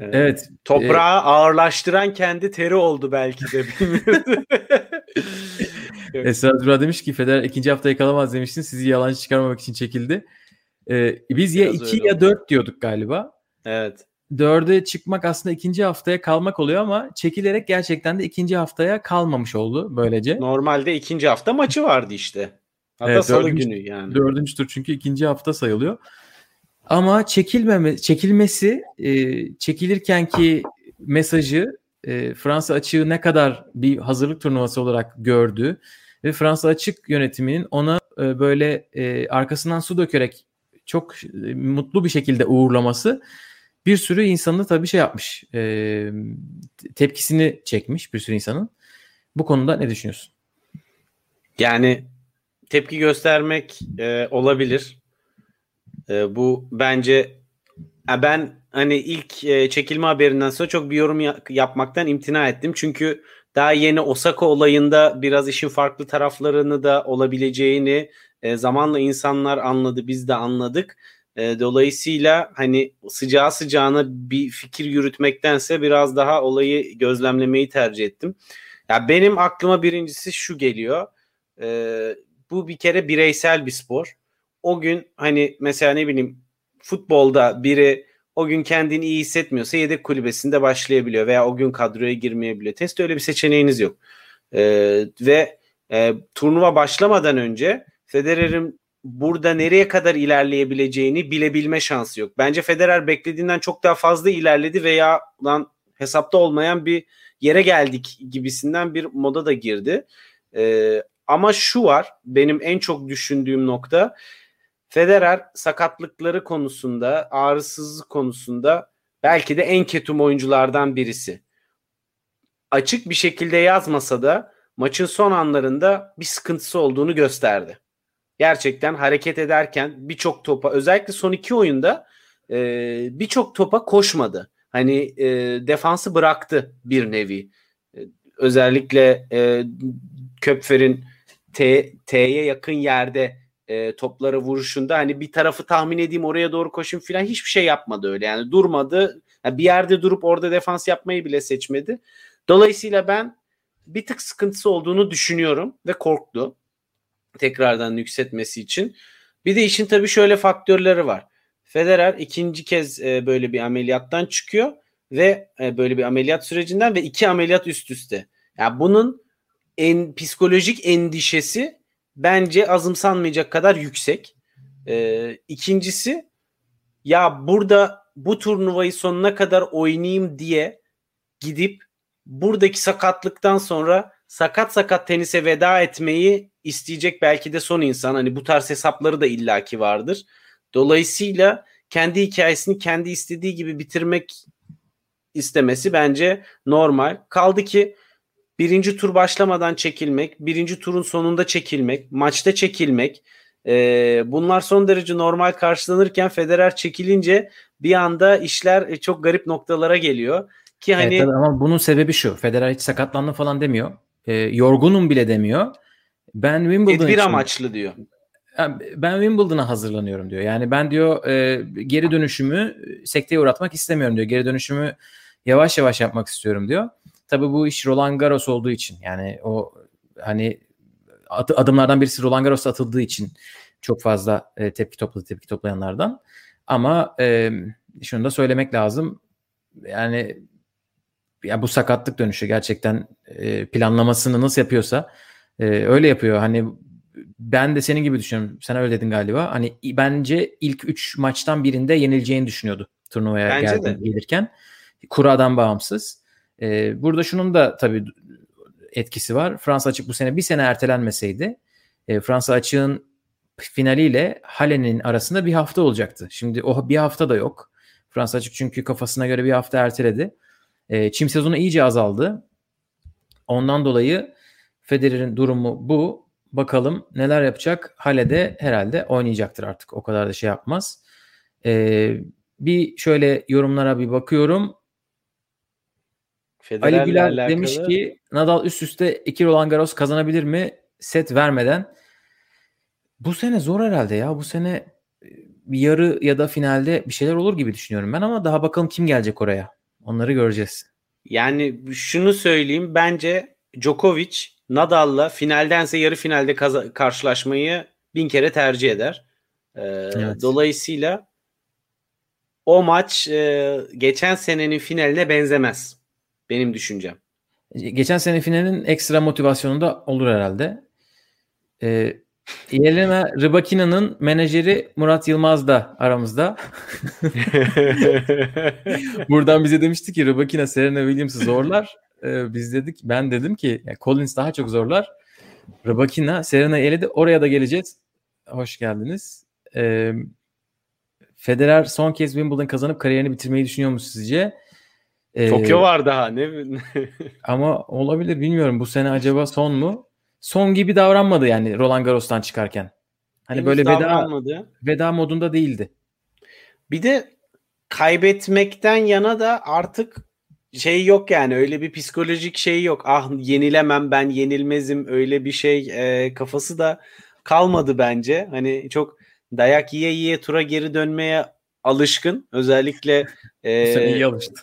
e, Evet. Toprağı e, ağırlaştıran kendi teri oldu belki de bilmiyorum. Esra Dura demiş ki Federer ikinci haftayı kalamaz demiştin. Sizi yalancı çıkarmamak için çekildi. Ee, biz ya Biraz iki ya dört diyorduk galiba. Evet. Dörde çıkmak aslında ikinci haftaya kalmak oluyor ama çekilerek gerçekten de ikinci haftaya kalmamış oldu böylece. Normalde ikinci hafta maçı vardı işte. Hatta evet, salı dördüncü, günü yani. Dördüncü tur çünkü ikinci hafta sayılıyor. Ama çekilmeme, çekilmesi e, çekilirken ki mesajı e, Fransa açığı ne kadar bir hazırlık turnuvası olarak gördü ve Fransa açık yönetiminin ona e, böyle e, arkasından su dökerek çok e, mutlu bir şekilde uğurlaması bir sürü insanı tabii şey yapmış. E, tepkisini çekmiş bir sürü insanın. Bu konuda ne düşünüyorsun? Yani tepki göstermek e, olabilir. E, bu bence ben hani ilk e, çekilme haberinden sonra çok bir yorum ya- yapmaktan imtina ettim. Çünkü daha yeni Osaka olayında biraz işin farklı taraflarını da olabileceğini e, zamanla insanlar anladı, biz de anladık. E, dolayısıyla hani sıcağı sıcağına bir fikir yürütmektense biraz daha olayı gözlemlemeyi tercih ettim. Ya benim aklıma birincisi şu geliyor. E, bu bir kere bireysel bir spor. O gün hani mesela ne bileyim futbolda biri o gün kendini iyi hissetmiyorsa yedek kulübesinde başlayabiliyor veya o gün kadroya girmeyebiliyor. Test öyle bir seçeneğiniz yok. Ee, ve e, turnuva başlamadan önce Federer'in burada nereye kadar ilerleyebileceğini bilebilme şansı yok. Bence Federer beklediğinden çok daha fazla ilerledi veya lan hesapta olmayan bir yere geldik gibisinden bir moda da girdi. Ee, ama şu var benim en çok düşündüğüm nokta Federer sakatlıkları konusunda ağrısızlık konusunda belki de en ketum oyunculardan birisi. Açık bir şekilde yazmasa da maçın son anlarında bir sıkıntısı olduğunu gösterdi. Gerçekten hareket ederken birçok topa özellikle son iki oyunda e, birçok topa koşmadı. Hani e, defansı bıraktı bir nevi. E, özellikle e, Köpfer'in T, T'ye yakın yerde e, toplara vuruşunda hani bir tarafı tahmin edeyim oraya doğru koşayım falan hiçbir şey yapmadı öyle. Yani durmadı. Yani bir yerde durup orada defans yapmayı bile seçmedi. Dolayısıyla ben bir tık sıkıntısı olduğunu düşünüyorum ve korktu. Tekrardan yükseltmesi için. Bir de işin tabii şöyle faktörleri var. Federer ikinci kez e, böyle bir ameliyattan çıkıyor ve e, böyle bir ameliyat sürecinden ve iki ameliyat üst üste. Yani bunun en psikolojik endişesi bence azımsanmayacak kadar yüksek. Ee, ikincisi ya burada bu turnuvayı sonuna kadar oynayayım diye gidip buradaki sakatlıktan sonra sakat sakat tenise veda etmeyi isteyecek belki de son insan. Hani bu tarz hesapları da illaki vardır. Dolayısıyla kendi hikayesini kendi istediği gibi bitirmek istemesi bence normal. Kaldı ki birinci tur başlamadan çekilmek, birinci turun sonunda çekilmek, maçta çekilmek e, bunlar son derece normal karşılanırken Federer çekilince bir anda işler çok garip noktalara geliyor. Ki hani evet, ama bunun sebebi şu. Federer hiç sakatlandı falan demiyor. E, yorgunum bile demiyor. Ben Wimbledon tedbir için, amaçlı diyor. Ben Wimbledon'a hazırlanıyorum diyor. Yani ben diyor e, geri dönüşümü sekteye uğratmak istemiyorum diyor. Geri dönüşümü yavaş yavaş yapmak istiyorum diyor. Tabii bu iş Roland Garros olduğu için yani o hani adımlardan birisi Roland Garros atıldığı için çok fazla e, tepki topladı tepki toplayanlardan. Ama e, şunu da söylemek lazım. Yani ya bu sakatlık dönüşü gerçekten e, planlamasını nasıl yapıyorsa e, öyle yapıyor. Hani ben de senin gibi düşünüyorum. Sen öyle dedin galiba. Hani bence ilk 3 maçtan birinde yenileceğini düşünüyordu turnuvaya geldi, gelirken. Kuradan bağımsız. E, burada şunun da tabii etkisi var. Fransa açık bu sene bir sene ertelenmeseydi e, Fransa açığın finaliyle Halen'in arasında bir hafta olacaktı. Şimdi o bir hafta da yok. Fransa açık çünkü kafasına göre bir hafta erteledi. E, çim sezonu iyice azaldı. Ondan dolayı Federer'in durumu bu. Bakalım neler yapacak. Hale'de herhalde oynayacaktır artık. O kadar da şey yapmaz. E, bir şöyle yorumlara bir bakıyorum. Federer'le Ali Güler alakalı... demiş ki Nadal üst üste iki Roland Garros kazanabilir mi set vermeden? Bu sene zor herhalde ya. Bu sene bir yarı ya da finalde bir şeyler olur gibi düşünüyorum ben ama daha bakalım kim gelecek oraya. Onları göreceğiz. Yani şunu söyleyeyim bence Djokovic Nadal'la finaldense yarı finalde kaza- karşılaşmayı bin kere tercih eder. Ee, evet. Dolayısıyla o maç e, geçen senenin finaline benzemez. Benim düşüncem. Geçen sene finalin ekstra motivasyonunda olur herhalde. Ee, Yelena Rybakina'nın menajeri Murat Yılmaz da aramızda. Buradan bize demişti ki Rybakina Serena Williams'ı zorlar. Ee, biz dedik ben dedim ki yani Collins daha çok zorlar. Rybakina Serena eledi oraya da geleceğiz. Hoş geldiniz. Ee, Federer son kez Wimbledon kazanıp kariyerini bitirmeyi düşünüyor mu sizce? Ee, Tokyo var daha ne? ama olabilir bilmiyorum. Bu sene acaba son mu? Son gibi davranmadı yani Roland Garros'tan çıkarken. Hani Henüz böyle veda veda modunda değildi. Bir de kaybetmekten yana da artık şey yok yani öyle bir psikolojik şey yok. Ah yenilemem ben yenilmezim öyle bir şey e, kafası da kalmadı bence. Hani çok dayak yiye yiye tura geri dönmeye alışkın. Özellikle e, Sen iyi alıştın.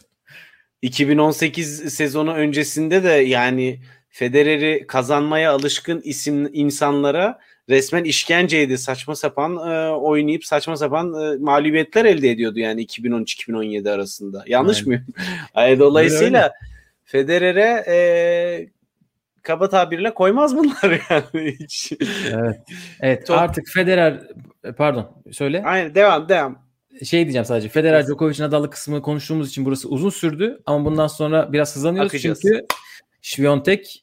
2018 sezonu öncesinde de yani Federer'i kazanmaya alışkın isim insanlara resmen işkenceydi. Saçma sapan e, oynayıp saçma sapan e, mağlubiyetler elde ediyordu yani 2013-2017 arasında. Yanlış Aynen. mıyım? Yani dolayısıyla Federer'e e, kaba tabirle koymaz bunlar yani hiç. Evet. Evet Çok... artık Federer pardon söyle. Aynen devam devam şey diyeceğim sadece. Federer Djokovic Nadal'lı kısmını konuştuğumuz için burası uzun sürdü ama bundan sonra biraz hızlanıyoruz Akacağız. çünkü Şviyontek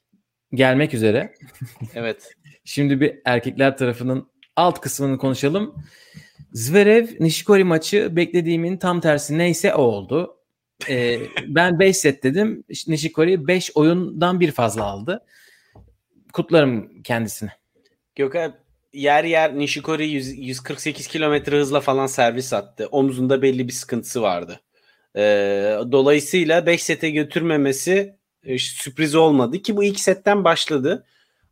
gelmek üzere. evet. Şimdi bir erkekler tarafının alt kısmını konuşalım. Zverev Nishikori maçı beklediğimin tam tersi neyse o oldu. Ee, ben 5 set dedim. Nishikori 5 oyundan bir fazla aldı. Kutlarım kendisini. Gökhan yer yer Nishikori 100, 148 kilometre hızla falan servis attı. Omzunda belli bir sıkıntısı vardı. Ee, dolayısıyla 5 sete götürmemesi e, sürpriz olmadı ki bu ilk setten başladı.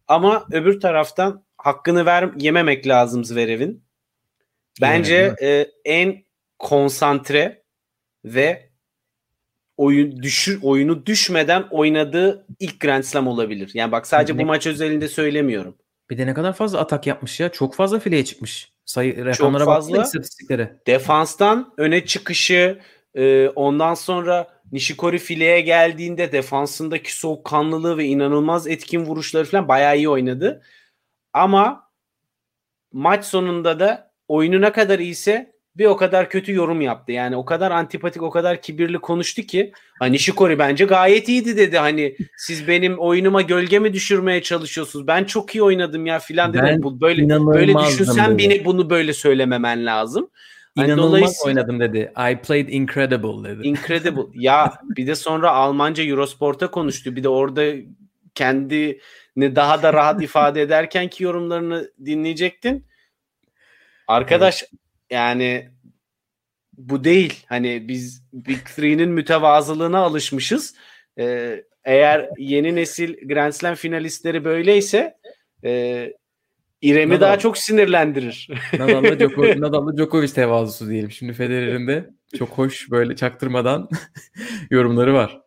Ama öbür taraftan hakkını ver yememek lazım Zverev'in. Bence e, en konsantre ve oyun düşür oyunu düşmeden oynadığı ilk Grand Slam olabilir. Yani bak sadece Ne- bu maç özelinde söylemiyorum. Bir de ne kadar fazla atak yapmış ya. Çok fazla fileye çıkmış. Sayı rakamlara fazla. baksana istatistiklere. Defanstan öne çıkışı e, ondan sonra Nishikori fileye geldiğinde defansındaki soğukkanlılığı ve inanılmaz etkin vuruşları falan bayağı iyi oynadı. Ama maç sonunda da oyunu ne kadar iyiyse bir o kadar kötü yorum yaptı. Yani o kadar antipatik, o kadar kibirli konuştu ki hani Nishikori bence gayet iyiydi dedi. Hani siz benim oyunuma gölge mi düşürmeye çalışıyorsunuz? Ben çok iyi oynadım ya filan dedi. Ben Bu böyle böyle düşünsen beni bunu böyle söylememen lazım. Hani İnanılmaz dolayısıyla- oynadım dedi. I played incredible dedi. Incredible. ya bir de sonra Almanca Eurosport'a konuştu. Bir de orada kendini daha da rahat ifade ederken ki yorumlarını dinleyecektin. Arkadaş yani bu değil. Hani biz Big Three'nin mütevazılığına alışmışız. Ee, eğer yeni nesil Grand Slam finalistleri böyleyse e, İrem'i Nadal. daha çok sinirlendirir. Nadal'la Djokovic, Nadal'la Djokovic tevazusu diyelim. Şimdi Federer'in de çok hoş böyle çaktırmadan yorumları var.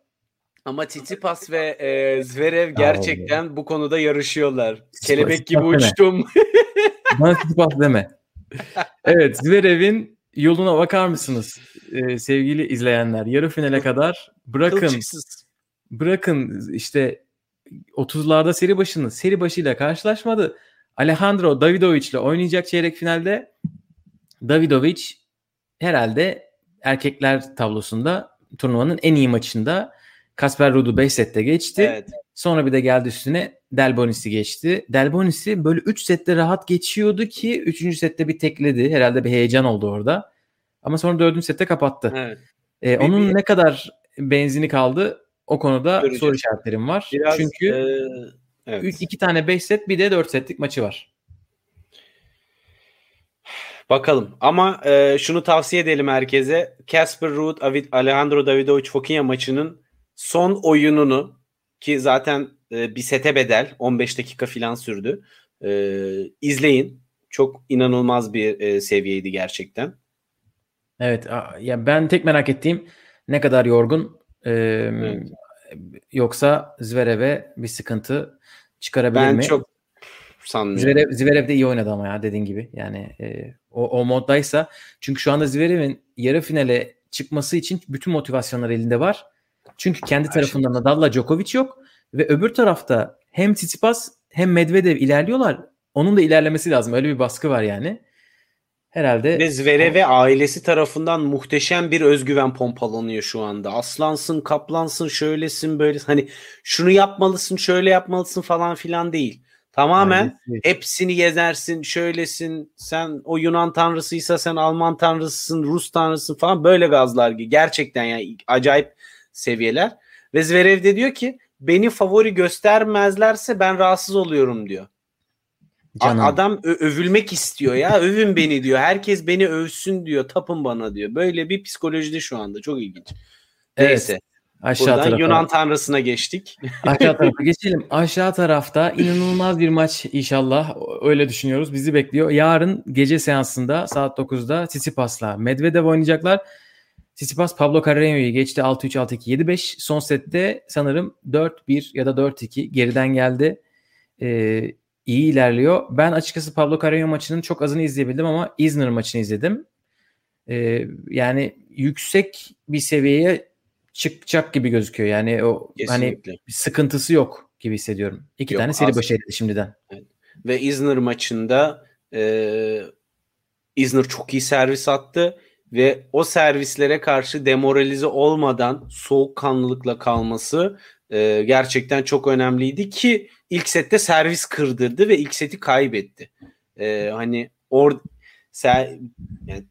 Ama Tsitsipas ve e, Zverev gerçekten bu konuda yarışıyorlar. Kelebek gibi uçtum. Bana Tsitsipas deme. Evet Zverev'in yoluna bakar mısınız Ee, sevgili izleyenler? Yarı finale kadar bırakın Kılçıksız. bırakın işte 30'larda seri başını seri başıyla karşılaşmadı. Alejandro Davidovic ile oynayacak çeyrek finalde Davidovic herhalde erkekler tablosunda turnuvanın en iyi maçında Kasper Ruud'u 5 sette geçti. Evet. Sonra bir de geldi üstüne Delbonis'i geçti. Delbonis'i böyle 3 sette rahat geçiyordu ki 3. sette bir tekledi. Herhalde bir heyecan oldu orada. Ama sonra 4. sette kapattı. evet. Ee, Bir- onun bir- ne kadar benzini kaldı o konuda Göreceğiz. soru işaretlerim var. Biraz Çünkü e, evet. 3 iki tane 5 set bir de 4 setlik maçı var. Bakalım. Ama e, şunu tavsiye edelim herkese. Casper Ruud, Alejandro Davidovic Fokinya maçının son oyununu ki zaten e, bir sete bedel 15 dakika falan sürdü. E, izleyin. Çok inanılmaz bir e, seviyeydi gerçekten. Evet ya ben tek merak ettiğim ne kadar yorgun ee, yoksa Zverev'e bir sıkıntı çıkarabilir Ben mi? çok sanmıyorum. Zverev, Zverev de iyi oynadı ama ya dediğin gibi. Yani e, o, o moddaysa çünkü şu anda Zverev'in yarı finale çıkması için bütün motivasyonlar elinde var. Çünkü kendi Her tarafında Nadal'la Djokovic yok ve öbür tarafta hem Tsitsipas hem Medvedev ilerliyorlar. Onun da ilerlemesi lazım. Öyle bir baskı var yani. Herhalde Ve Zverev ve ailesi tarafından muhteşem bir özgüven pompalanıyor şu anda. Aslansın, kaplansın, şöylesin, böylesin. Hani şunu yapmalısın, şöyle yapmalısın falan filan değil. Tamamen ailesi- hepsini yezersin, şöylesin. Sen o Yunan tanrısıysa sen Alman tanrısısın, Rus tanrısısın falan böyle gazlar gibi. Gerçekten yani acayip seviyeler. Ve Zverev de diyor ki beni favori göstermezlerse ben rahatsız oluyorum diyor. Canım. Adam övülmek istiyor ya. Övün beni diyor. Herkes beni övsün diyor. Tapın bana diyor. Böyle bir psikolojide şu anda. Çok ilginç. Evet, Neyse. aşağı Buradan tarafa. Yunan tanrısına geçtik. Aşağı tarafa geçelim. Aşağı tarafta inanılmaz bir maç inşallah. Öyle düşünüyoruz. Bizi bekliyor. Yarın gece seansında saat 9'da Tsitsipas'la Medvedev oynayacaklar. Tsitsipas Pablo Carreño'yu geçti 6-3, 6-2, 7-5. Son sette sanırım 4-1 ya da 4-2 geriden geldi. Ee, iyi ilerliyor. Ben açıkçası Pablo Carreño maçının çok azını izleyebildim ama Isner maçını izledim. Ee, yani yüksek bir seviyeye çıkacak gibi gözüküyor. Yani o hani Kesinlikle. bir sıkıntısı yok gibi hissediyorum. İki Yok, tane seri başı elde şimdiden. Ve Isner maçında e, Isner çok iyi servis attı ve o servislere karşı demoralize olmadan soğukkanlılıkla kalması e, gerçekten çok önemliydi ki ilk sette servis kırdırdı ve ilk seti kaybetti. E, hani or ser, yani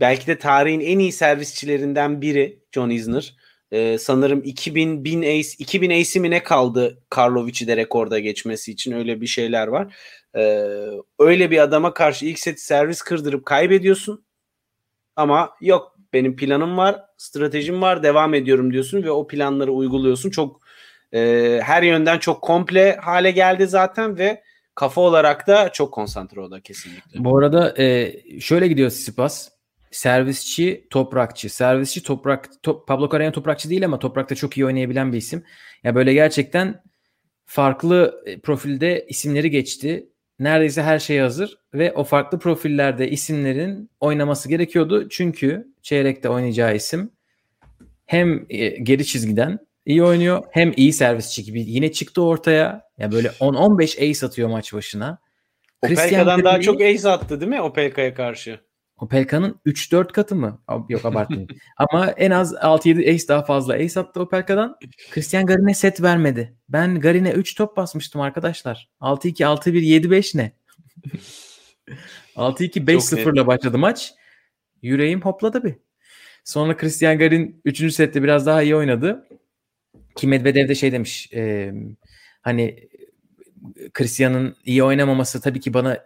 belki de tarihin en iyi servisçilerinden biri John Isner. Ee, sanırım 2000 1000 ace 2000 ace'i mi ne kaldı Karlovic'i de rekorda geçmesi için öyle bir şeyler var. Ee, öyle bir adama karşı ilk seti servis kırdırıp kaybediyorsun. Ama yok benim planım var, stratejim var, devam ediyorum diyorsun ve o planları uyguluyorsun. Çok e, her yönden çok komple hale geldi zaten ve kafa olarak da çok konsantre o da kesinlikle. Bu arada e, şöyle gidiyor Sipas. Servisçi, toprakçı. Servisçi, toprak. Top, Pablo Carreño toprakçı değil ama toprakta çok iyi oynayabilen bir isim. Ya böyle gerçekten farklı e, profilde isimleri geçti. Neredeyse her şey hazır ve o farklı profillerde isimlerin oynaması gerekiyordu. Çünkü çeyrekte oynayacağı isim hem e, geri çizgiden iyi oynuyor hem iyi servisçi gibi yine çıktı ortaya. Ya böyle 10-15 ace atıyor maç başına. Opelka'dan daha çok ace attı değil mi Opelka'ya karşı? Opelka'nın 3-4 katı mı? Yok abartmayayım. Ama en az 6-7 ace daha fazla ace attı Opelka'dan. Christian Garin'e set vermedi. Ben Garin'e 3 top basmıştım arkadaşlar. 6-2, 6-1, 7-5 ne? 6-2, 5-0'la başladı maç. Yüreğim hopladı bir. Sonra Christian Garin 3. sette biraz daha iyi oynadı. Ki Medvedev de şey demiş. E, hani Christian'ın iyi oynamaması tabii ki bana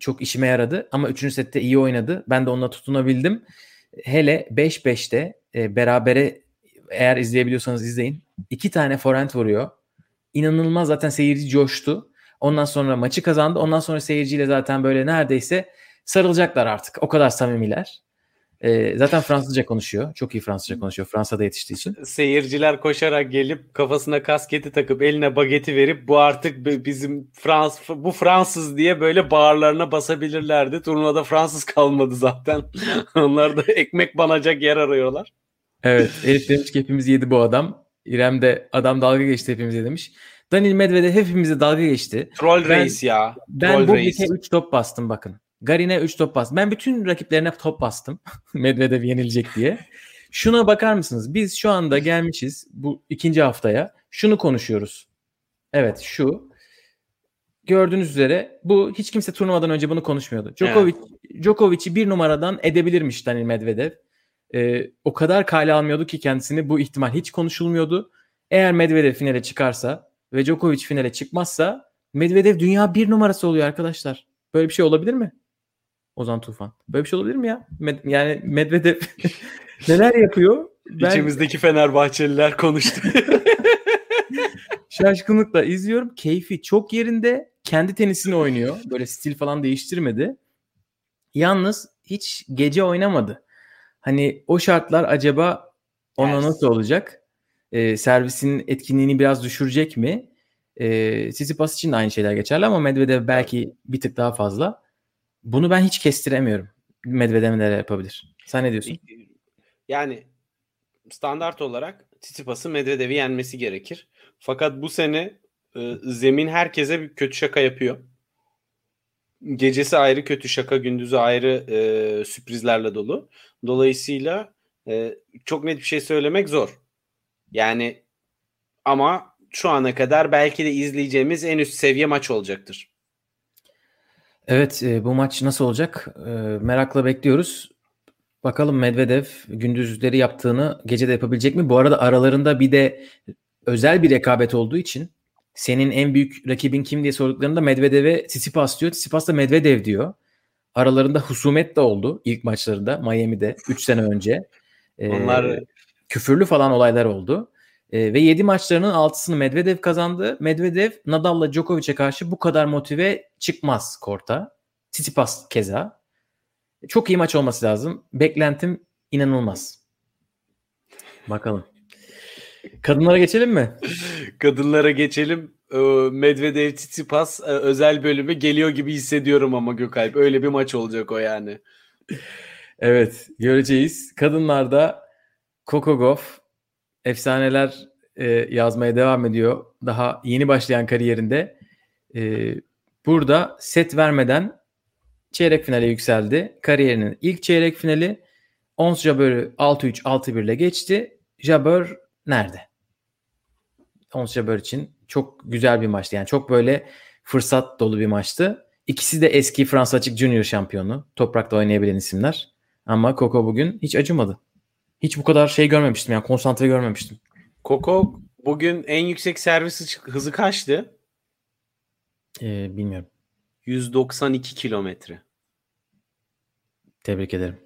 çok işime yaradı. Ama 3. sette iyi oynadı. Ben de onunla tutunabildim. Hele 5-5'te e, berabere eğer izleyebiliyorsanız izleyin. İki tane forehand vuruyor. İnanılmaz zaten seyirci coştu. Ondan sonra maçı kazandı. Ondan sonra seyirciyle zaten böyle neredeyse sarılacaklar artık. O kadar samimiler. E, zaten Fransızca konuşuyor. Çok iyi Fransızca konuşuyor. Fransa'da yetiştiği için. Seyirciler koşarak gelip kafasına kasketi takıp eline bageti verip bu artık bizim Frans bu Fransız diye böyle bağırlarına basabilirlerdi. Turnuvada Fransız kalmadı zaten. Onlar da ekmek banacak yer arıyorlar. Evet. Elif demiş ki hepimiz yedi bu adam. İrem de adam dalga geçti hepimize demiş. Danil Medvedev hepimize dalga geçti. Troll ben, reis ya. Ben bu 3 top bastım bakın. Garin'e 3 top bastım. Ben bütün rakiplerine top bastım. Medvedev yenilecek diye. Şuna bakar mısınız? Biz şu anda gelmişiz bu ikinci haftaya. Şunu konuşuyoruz. Evet şu. Gördüğünüz üzere bu hiç kimse turnuvadan önce bunu konuşmuyordu. Djokovic, evet. Djokovic'i bir numaradan edebilirmiş Daniil Medvedev. Ee, o kadar kale almıyordu ki kendisini bu ihtimal hiç konuşulmuyordu. Eğer Medvedev finale çıkarsa ve Djokovic finale çıkmazsa Medvedev dünya bir numarası oluyor arkadaşlar. Böyle bir şey olabilir mi? Ozan Tufan. Böyle bir şey olabilir mi ya? Med- yani Medvedev neler yapıyor? Ben... İçimizdeki Fenerbahçeliler konuştu. Şaşkınlıkla izliyorum. Keyfi çok yerinde. Kendi tenisini oynuyor. Böyle stil falan değiştirmedi. Yalnız hiç gece oynamadı. Hani o şartlar acaba ona yes. nasıl olacak? Ee, servisin etkinliğini biraz düşürecek mi? Ee, Tsitsipas için de aynı şeyler geçerli ama Medvedev belki bir tık daha fazla. Bunu ben hiç kestiremiyorum. Medvedev neler yapabilir? Sen ne diyorsun? Yani standart olarak Tsitsipas'ın Medvedev'i yenmesi gerekir. Fakat bu sene e, zemin herkese bir kötü şaka yapıyor. Gecesi ayrı kötü şaka, gündüzü ayrı e, sürprizlerle dolu. Dolayısıyla e, çok net bir şey söylemek zor. Yani ama şu ana kadar belki de izleyeceğimiz en üst seviye maç olacaktır. Evet e, bu maç nasıl olacak? E, merakla bekliyoruz. Bakalım Medvedev gündüzleri yaptığını gece de yapabilecek mi? Bu arada aralarında bir de özel bir rekabet olduğu için senin en büyük rakibin kim diye sorduklarında Medvedev'e Tsitsipas diyor. Tsitsipas da Medvedev diyor. Aralarında husumet de oldu ilk maçlarında Miami'de 3 sene önce. Ee, Onlar küfürlü falan olaylar oldu. E, ve 7 maçlarının 6'sını Medvedev kazandı. Medvedev Nadal'la Djokovic'e karşı bu kadar motive çıkmaz korta. Tsitsipas keza. Çok iyi maç olması lazım. Beklentim inanılmaz. Bakalım. Kadınlara geçelim mi? Kadınlara geçelim. Ee, Medvedev Tsitsipas e, özel bölümü geliyor gibi hissediyorum ama Gökalp. Öyle bir maç olacak o yani. Evet göreceğiz. Kadınlarda Gauff efsaneler e, yazmaya devam ediyor. Daha yeni başlayan kariyerinde. E, burada set vermeden çeyrek finale yükseldi. Kariyerinin ilk çeyrek finali Ons Jabber'ı 6-3 6-1 ile geçti. Jabber nerede? Ons Jabber için çok güzel bir maçtı. Yani çok böyle fırsat dolu bir maçtı. İkisi de eski Fransa Açık Junior şampiyonu. Toprakta oynayabilen isimler. Ama Coco bugün hiç acımadı. Hiç bu kadar şey görmemiştim yani konsantre görmemiştim. Koko bugün en yüksek servis hızı kaçtı? Ee, bilmiyorum. 192 kilometre. Tebrik ederim.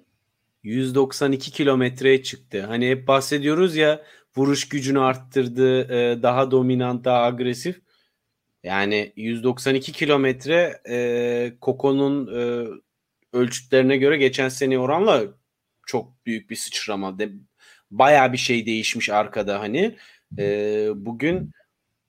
192 kilometreye çıktı. Hani hep bahsediyoruz ya vuruş gücünü arttırdı, e, daha dominant, daha agresif. Yani 192 kilometre e, Koko'nun e, ölçütlerine göre geçen sene oranla çok büyük bir sıçrama. De, bayağı bir şey değişmiş arkada hani. E, bugün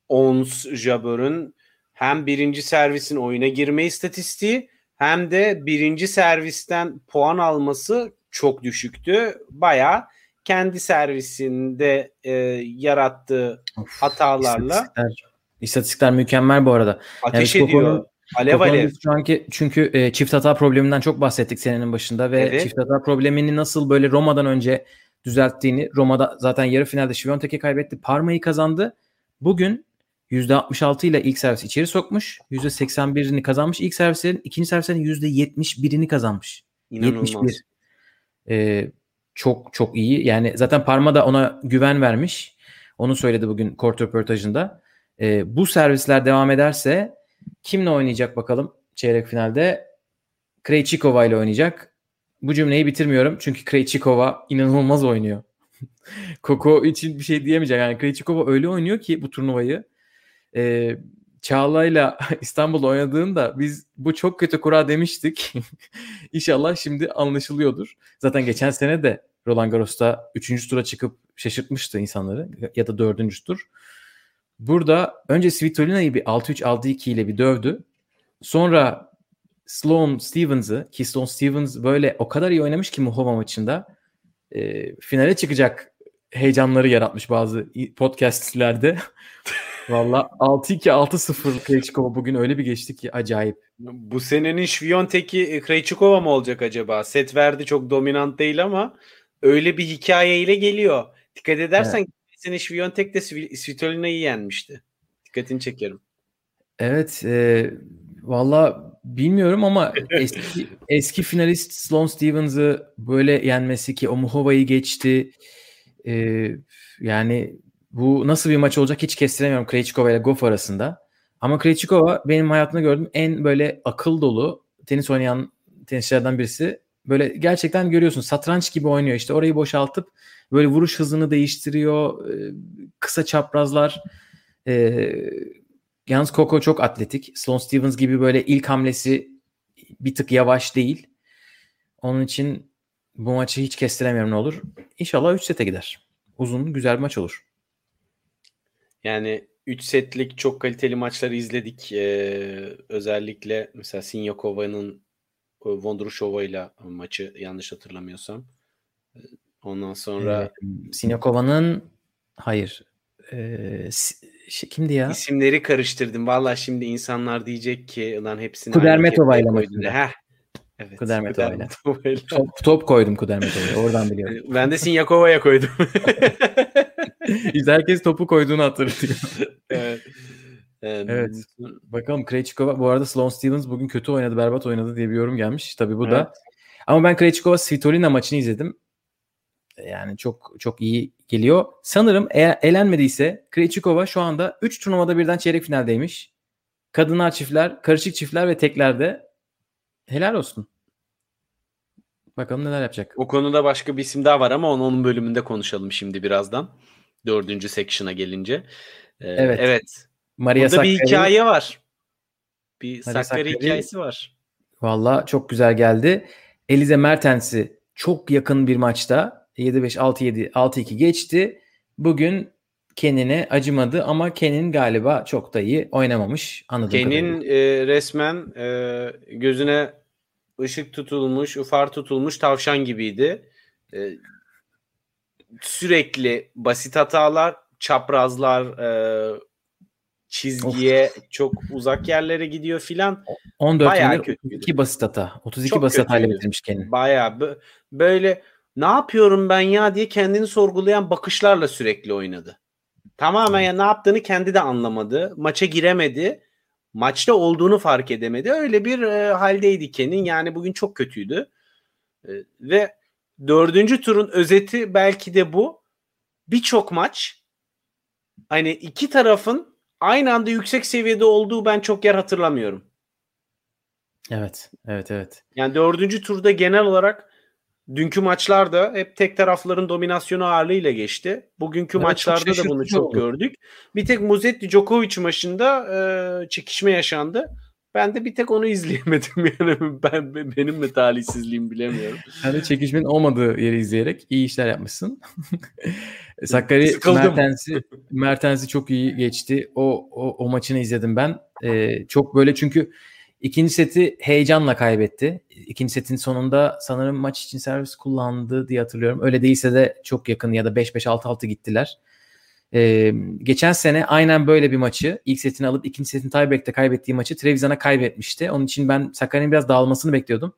Ons Jabber'ın hem birinci servisin oyuna girme istatistiği hem de birinci servisten puan alması çok düşüktü. Bayağı kendi servisinde e, yarattığı of, hatalarla istatistikler, istatistikler mükemmel bu arada. Ateş yani ediyor. Alev alev. Şu anki çünkü e, çift hata probleminden çok bahsettik senenin başında ve evet. çift hata problemini nasıl böyle Roma'dan önce düzelttiğini Roma'da zaten yarı finalde Şiviyontek'e kaybetti. Parma'yı kazandı. Bugün %66 ile ilk servis içeri sokmuş. %81'ini kazanmış. İlk servislerin ikinci servislerin %71'ini kazanmış. İnanılmaz. 71. Ee, çok çok iyi. Yani zaten Parma da ona güven vermiş. Onu söyledi bugün kort röportajında. Ee, bu servisler devam ederse kimle oynayacak bakalım çeyrek finalde? Krejcikova ile oynayacak. Bu cümleyi bitirmiyorum çünkü Krejcikova inanılmaz oynuyor. Koko için bir şey diyemeyeceğim. Yani Krejcikova öyle oynuyor ki bu turnuvayı e, Çağla'yla İstanbul'da oynadığında biz bu çok kötü kura demiştik. İnşallah şimdi anlaşılıyordur. Zaten geçen sene de Roland Garros'ta 3. tura çıkıp şaşırtmıştı insanları ya da 4. tur. Burada önce Svitolina'yı bir 6-3 6-2 ile bir dövdü. Sonra Sloan Stevens'ı ki Sloan Stevens böyle o kadar iyi oynamış ki Muhova maçında e, finale çıkacak heyecanları yaratmış bazı podcastlerde. Valla 6-2 6-0 Krejcikova bugün öyle bir geçti ki acayip. Bu senenin Şviyontek'i Krejcikova mı olacak acaba? Set verdi çok dominant değil ama öyle bir hikayeyle geliyor. Dikkat edersen evet. Sene Şviyontek de Svitolina'yı yenmişti. Dikkatini çekerim. Evet. E, Valla bilmiyorum ama eski, eski finalist Sloane Stevens'ı böyle yenmesi ki Omuhova'yı geçti. E, yani bu nasıl bir maç olacak hiç kestiremiyorum Krejcikova ile Goff arasında. Ama Krejcikova benim hayatımda gördüğüm en böyle akıl dolu tenis oynayan tenisçilerden birisi. Böyle gerçekten görüyorsun satranç gibi oynuyor işte orayı boşaltıp böyle vuruş hızını değiştiriyor. E, kısa çaprazlar. E, yalnız Coco çok atletik. Sloane Stevens gibi böyle ilk hamlesi bir tık yavaş değil. Onun için bu maçı hiç kestiremiyorum ne olur. İnşallah 3 sete gider. Uzun güzel bir maç olur. Yani 3 setlik çok kaliteli maçları izledik. Ee, özellikle mesela Sinyakova'nın Vondrushova ile maçı yanlış hatırlamıyorsam. Ee, ondan sonra ee, Sinyakova'nın hayır ee, şey, kimdi ya? İsimleri karıştırdım. Valla şimdi insanlar diyecek ki lan hepsini Kudermetova ile maçında. Heh. Evet. Kudermetova ile. Top, top koydum Kudermetova'ya. Oradan biliyorum. ben de Sinyakova'ya koydum. Herkes topu koyduğunu hatırlıyor. evet. Evet. Bakalım Krejcikova bu arada Sloane Stevens bugün kötü oynadı, berbat oynadı diye bir yorum gelmiş. Tabii bu evet. da. Ama ben Krejcikova Svitolina maçını izledim. Yani çok çok iyi geliyor. Sanırım eğer elenmediyse Krejcikova şu anda 3 turnuvada birden çeyrek finaldeymiş. Kadınlar çiftler, karışık çiftler ve teklerde helal olsun. Bakalım neler yapacak. O konuda başka bir isim daha var ama onu onun bölümünde konuşalım şimdi birazdan. Dördüncü section'a gelince. Ee, evet. evet. Maria Burada Sakkari, bir hikaye var. Bir Maria Sakkari hikayesi var. Valla çok güzel geldi. Elize Mertens'i çok yakın bir maçta 7-5, 6-7, 6-2 geçti. Bugün Ken'ine acımadı ama Ken'in galiba çok da iyi oynamamış. Anladım. Ken'in e, resmen e, gözüne ışık tutulmuş, ufar tutulmuş tavşan gibiydi. E, sürekli basit hatalar, çaprazlar, e, çizgiye of. çok uzak yerlere gidiyor filan. 14 Bayağı 32 basit hata. 32 çok basit hatayla bitirmiş kendini. Bayağı böyle ne yapıyorum ben ya diye kendini sorgulayan bakışlarla sürekli oynadı. Tamamen ya ne yaptığını kendi de anlamadı. Maça giremedi. Maçta olduğunu fark edemedi. Öyle bir e, haldeydi Ken'in. Yani bugün çok kötüydü. E, ve dördüncü turun özeti belki de bu. Birçok maç hani iki tarafın aynı anda yüksek seviyede olduğu ben çok yer hatırlamıyorum. Evet, evet, evet. Yani dördüncü turda genel olarak dünkü maçlarda hep tek tarafların dominasyonu ağırlığıyla geçti. Bugünkü Evet, maçlarda da bunu çok oldu. gördük. Bir tek Muzetti Djokovic maçında e, çekişme yaşandı. Ben de bir tek onu izleyemedim yani ben benim mi talihsizliğim bilemiyorum. Sen de çekişmenin olmadığı yeri izleyerek iyi işler yapmışsın. Sakkari. Mertens'i Mertens'i çok iyi geçti. O, o, o maçını izledim ben. Ee, çok böyle çünkü ikinci seti heyecanla kaybetti. İkinci setin sonunda sanırım maç için servis kullandı diye hatırlıyorum. Öyle değilse de çok yakın ya da 5-5-6-6 gittiler. Ee, geçen sene aynen böyle bir maçı ilk setini alıp ikinci setin tiebreak'te kaybettiği maçı Trevisan'a kaybetmişti. Onun için ben Sakkari'nin biraz dağılmasını bekliyordum.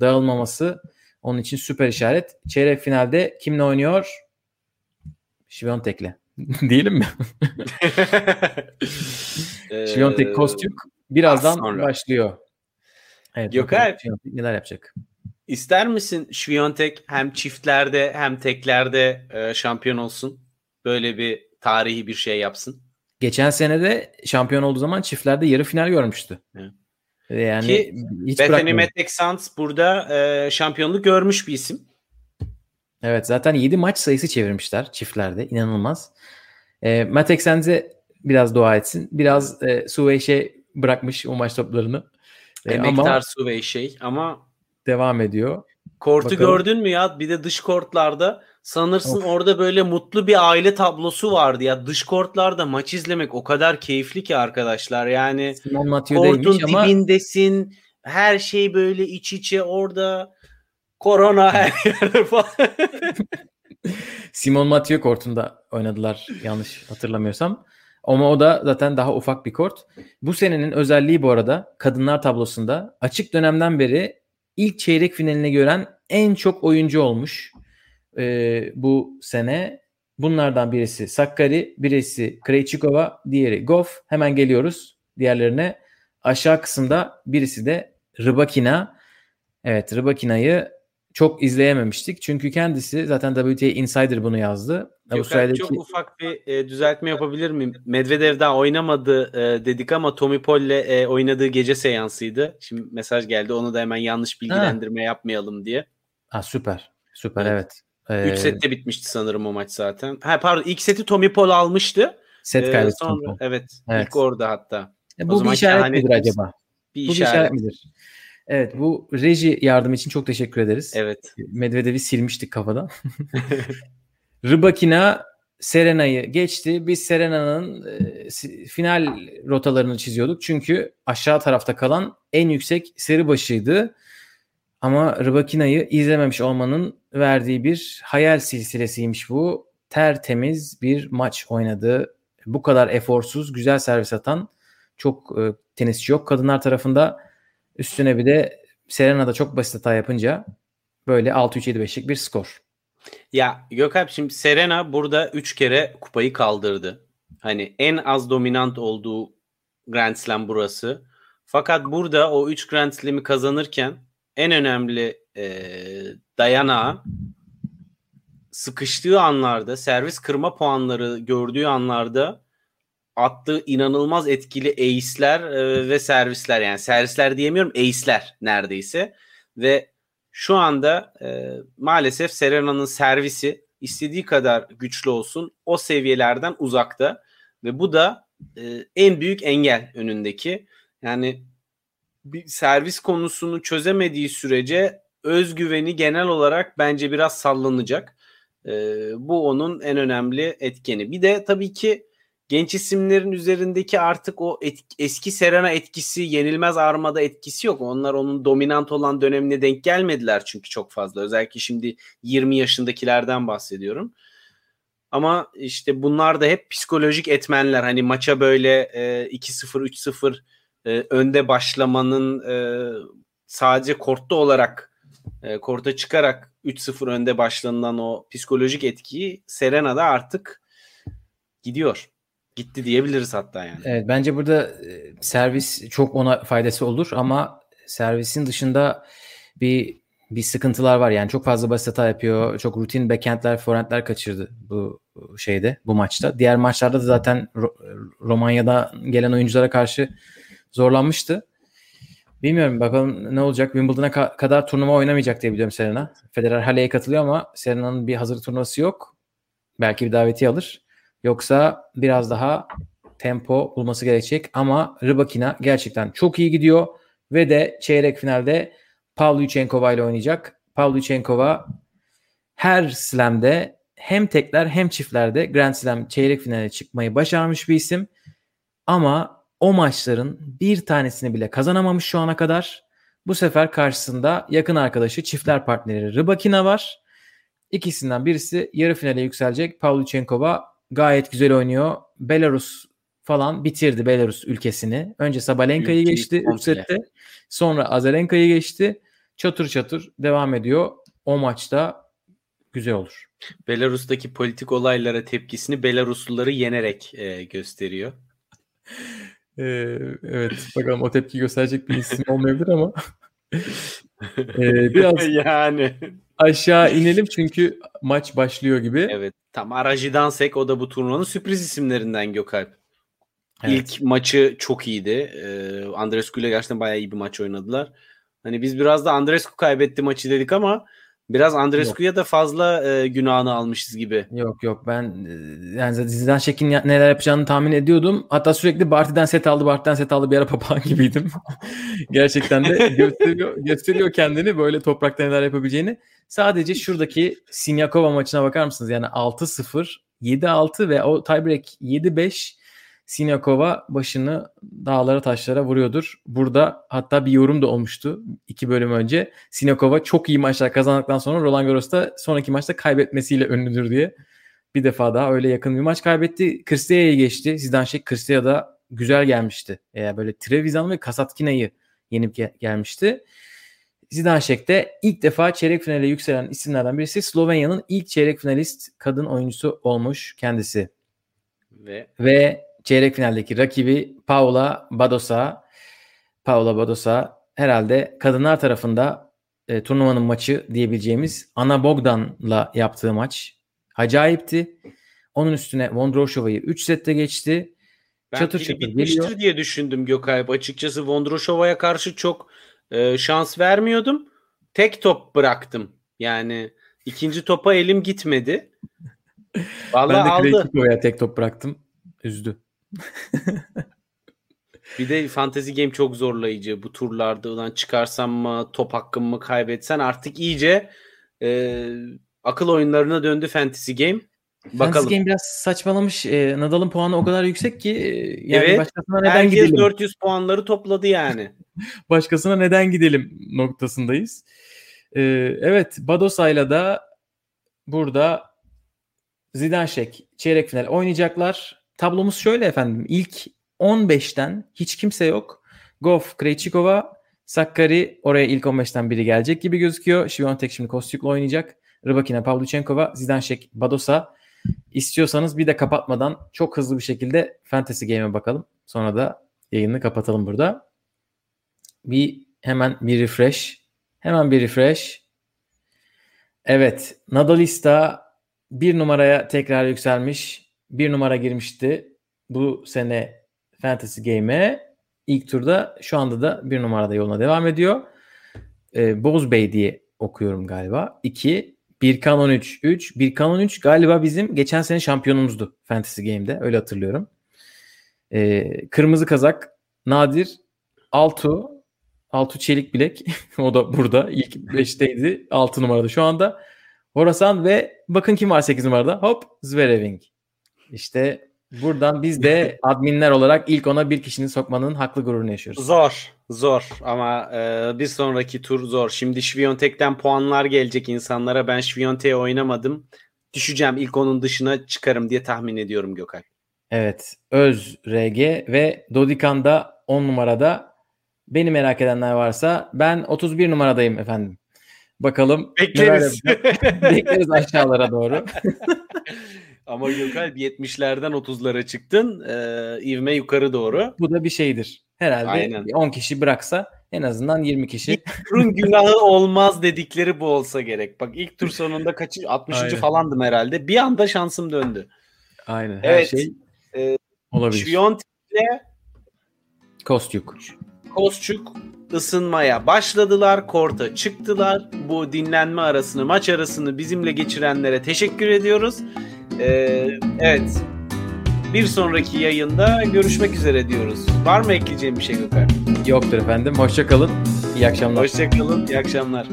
Dağılmaması onun için süper işaret. Çeyrek finalde kimle oynuyor? Şiviyontek'le. Diyelim mi? Şiviyontek Kostük birazdan az sonra. başlıyor. Evet, Gökhan. neler yapacak? İster misin Şviyontek hem çiftlerde hem teklerde e, şampiyon olsun? Böyle bir tarihi bir şey yapsın. Geçen sene de şampiyon olduğu zaman çiftlerde yarı final görmüştü. Evet. Yani Ki hiç Bethany. Metek-Sans burada e, şampiyonluk görmüş bir isim. Evet zaten 7 maç sayısı çevirmişler çiftlerde. inanılmaz. E, Exens'e biraz dua etsin. Biraz e, Suveyş'e bırakmış o maç toplarını. E, Emektar ama su ve şey ama devam ediyor. kortu Bakalım. gördün mü ya? Bir de dış kortlarda sanırsın Of. orada böyle mutlu bir aile tablosu vardı ya. Dış kortlarda maç izlemek o kadar keyifli ki arkadaşlar. Yani kortun ama dibindesin. Her şey böyle iç içe orada. Korona her yerde falan. Simon Mathieu kortunda oynadılar yanlış hatırlamıyorsam. Ama o da zaten daha ufak bir kort. Bu senenin özelliği bu arada kadınlar tablosunda açık dönemden beri ilk çeyrek finaline gören en çok oyuncu olmuş ee, bu sene. Bunlardan birisi Sakkari, birisi Krejcikova, diğeri Goff. Hemen geliyoruz diğerlerine. Aşağı kısımda birisi de Rybakina. Evet Rybakina'yı çok izleyememiştik. Çünkü kendisi zaten WTA Insider bunu yazdı. Avustralya'daki çok ufak bir e, düzeltme yapabilir miyim? Medvedev daha oynamadı e, dedik ama Tommy Paul'le e, oynadığı gece seansıydı. Şimdi mesaj geldi onu da hemen yanlış bilgilendirme yapmayalım diye. ha, süper. Süper Evet. evet. 3 Ee, sette bitmişti sanırım o maç zaten. Ha pardon ilk seti Tommy Paul almıştı. set Ee, kaybetti. sonra, Tompa. evet, Evet. ilk orada hatta. E, o bu bir zaman işaret midir acaba? Bir Bu bir işaret. işaret midir? Evet bu reji yardım için çok teşekkür ederiz. Evet. Medvedev'i silmiştik kafadan. Rybakina Serena'yı geçti. Biz Serena'nın e, final rotalarını çiziyorduk. Çünkü aşağı tarafta kalan en yüksek seri başıydı. Ama Rybakina'yı izlememiş olmanın verdiği bir hayal silsilesiymiş bu. Tertemiz bir maç oynadı. Bu kadar eforsuz, güzel servis atan çok e, tenisçi yok. Kadınlar tarafında üstüne bir de Serena'da çok basit hata yapınca böyle 6-3-7-5'lik bir skor. Ya Gökalp şimdi Serena burada 3 kere kupayı kaldırdı. Hani en az dominant olduğu Grand Slam burası. Fakat burada o 3 Grand Slam'i kazanırken en önemli e, dayanağı sıkıştığı anlarda, servis kırma puanları gördüğü anlarda attığı inanılmaz etkili ace'ler e, ve servisler. Yani servisler diyemiyorum ace'ler neredeyse. Ve şu anda e, maalesef Serena'nın servisi istediği kadar güçlü olsun o seviyelerden uzakta. Ve bu da e, en büyük engel önündeki. Yani bir servis konusunu çözemediği sürece özgüveni genel olarak bence biraz sallanacak. E, bu onun en önemli etkeni. Bir de tabii ki genç isimlerin üzerindeki artık o et, eski Serena etkisi, yenilmez armada etkisi yok. Onlar onun dominant olan dönemine denk gelmediler çünkü çok fazla. Özellikle şimdi 20 yaşındakilerden bahsediyorum. Ama işte bunlar da hep psikolojik etmenler. Hani maça böyle e, 2-0, 3-0 e, önde başlamanın e, sadece kortta olarak e, korta çıkarak 3-0 önde başlanılan o psikolojik etkiyi Serena'da artık gidiyor. Gitti diyebiliriz hatta yani. Evet bence burada e, servis çok ona faydası olur ama servisin dışında bir bir sıkıntılar var. Yani çok fazla basit hata yapıyor. Çok rutin backhandler, forehandler kaçırdı bu şeyde, bu maçta. Diğer maçlarda da zaten Romanya'da gelen oyunculara karşı zorlanmıştı. Bilmiyorum bakalım ne olacak. Wimbledon'a ka- kadar turnuva oynamayacak diye biliyorum Serena. Federer Hale'ye katılıyor ama Serena'nın bir hazır turnuvası yok. Belki bir davetiye alır. Yoksa biraz daha tempo bulması gerekecek. Ama Rybakina gerçekten çok iyi gidiyor. Ve de çeyrek finalde Pavlyuchenkova ile oynayacak. Pavlyuchenkova her slam'de hem tekler hem çiftlerde Grand Slam çeyrek finale çıkmayı başarmış bir isim. Ama o maçların bir tanesini bile kazanamamış şu ana kadar. Bu sefer karşısında yakın arkadaşı çiftler partneri Rybakina var. İkisinden birisi yarı finale yükselecek. Pavlyuchenkova gayet güzel oynuyor. Belarus falan bitirdi Belarus ülkesini. Önce Sabalenka'yı geçti 3 sette. Sonra Azarenka'yı geçti. Çatır çatır devam ediyor. O maçta güzel olur. Belarus'taki politik olaylara tepkisini Belarusluları yenerek e, gösteriyor. Ee, evet bakalım o tepki gösterecek bir isim olmayabilir ama ee, biraz yani aşağı inelim çünkü maç başlıyor gibi. Evet tam Arajidan Sek o da bu turnuvanın sürpriz isimlerinden Gökalp. Evet. İlk maçı çok iyiydi. Ee, Andrescu ile gerçekten bayağı iyi bir maç oynadılar. Hani biz biraz da Andrescu kaybetti maçı dedik ama Biraz Andrescu'ya da fazla e, günahını almışız gibi. Yok yok ben e, yani Zidane Şek'in neler yapacağını tahmin ediyordum. Hatta sürekli Barty'den set aldı, Barty'den set aldı bir ara papağan gibiydim. Gerçekten de gösteriyor, gösteriyor kendini böyle toprakta neler yapabileceğini. Sadece şuradaki Sinyakova maçına bakar mısınız? Yani 6-0, 7-6 ve o tiebreak 7-5 Sinyakova başını dağlara taşlara vuruyordur. Burada hatta bir yorum da olmuştu iki bölüm önce. Sinyakova çok iyi maçlar kazandıktan sonra Roland Garros'ta sonraki maçta kaybetmesiyle ünlüdür diye. Bir defa daha öyle yakın bir maç kaybetti. Kristia'yı geçti. Zidanşek Kristia güzel gelmişti. Yani böyle Trevisan ve Kasatkina'yı yenip gel- gelmişti. Zidanşek de ilk defa çeyrek finale yükselen isimlerden birisi. Slovenya'nın ilk çeyrek finalist kadın oyuncusu olmuş kendisi. Ve, ve çeyrek finaldeki rakibi Paula Badosa. Paula Badosa herhalde kadınlar tarafında e, turnuvanın maçı diyebileceğimiz Ana Bogdan'la yaptığı maç acayipti. Onun üstüne Vondroshova'yı 3 sette geçti. Ben çatır çatır bitmiştir geliyor. diye düşündüm Gökalp. Açıkçası Vondroshova'ya karşı çok e, şans vermiyordum. Tek top bıraktım. Yani ikinci topa elim gitmedi. Vallahi ben de aldı. tek top bıraktım. Üzdü. bir de fantasy game çok zorlayıcı. Bu turlarda ulan çıkarsam mı top hakkımı mı kaybetsen artık iyice e, akıl oyunlarına döndü fantasy game. Bakalım. Fantasy Game biraz saçmalamış. E, Nadal'ın puanı o kadar yüksek ki e, yani evet, başkasına neden herkes gidelim? 400 puanları topladı yani. başkasına neden gidelim noktasındayız. E, evet Badosa'yla da burada Zidanşek çeyrek final oynayacaklar. Tablomuz şöyle efendim. İlk 15'ten hiç kimse yok. Goff, Krejcikova, Sakkari oraya ilk 15'ten biri gelecek gibi gözüküyor. Şiviyontek şimdi Kostyuk'la oynayacak. Rybakina, Pavlyuchenkova, Zidanşek, Badosa. İstiyorsanız bir de kapatmadan çok hızlı bir şekilde Fantasy Game'e bakalım. Sonra da yayını kapatalım burada. Bir hemen bir refresh. Hemen bir refresh. Evet. Nadalista bir numaraya tekrar yükselmiş bir numara girmişti bu sene Fantasy Game'e. ilk turda şu anda da bir numarada yoluna devam ediyor. Ee, Bozbey diye okuyorum galiba. 2. Birkan 13. 3. Birkan 13 galiba bizim geçen sene şampiyonumuzdu Fantasy Game'de. Öyle hatırlıyorum. Ee, kırmızı kazak Nadir Altu Altu Çelik Bilek o da burada ilk 5'teydi 6 numarada şu anda Horasan ve bakın kim var 8 numarada hop Zvereving işte buradan biz de adminler olarak ilk ona bir kişinin sokmanın haklı gururunu yaşıyoruz. Zor, zor ama e, bir sonraki tur zor. Şimdi Şviyontek'ten puanlar gelecek insanlara. Ben Şviyontek'e oynamadım. Düşeceğim ilk onun dışına çıkarım diye tahmin ediyorum Gökay. Evet. Öz RG ve Dodikan'da 10 numarada. Beni merak edenler varsa ben 31 numaradayım efendim. Bakalım. Bekleriz. Bekleriz aşağılara doğru. Ama Gökalp 70'lerden 30'lara çıktın. Ee, ivme yukarı doğru. Bu da bir şeydir. Herhalde Aynen. 10 kişi bıraksa En azından 20 kişi. Turun günahı olmaz dedikleri bu olsa gerek. Bak ilk tur sonunda kaçı 60. Aynen. falandım herhalde. Bir anda şansım döndü. Aynen her Evet. şey Ee, olabilir. Şviyontek ile Kostyuk. Kosçuk ısınmaya başladılar. Korta çıktılar. Bu dinlenme arasını, maç arasını bizimle geçirenlere teşekkür ediyoruz. Ee, evet. Bir sonraki yayında görüşmek üzere diyoruz. Var mı ekleyeceğim bir şey Gökhan? Yoktur efendim. Hoşça kalın. İyi akşamlar. Hoşçakalın. İyi akşamlar.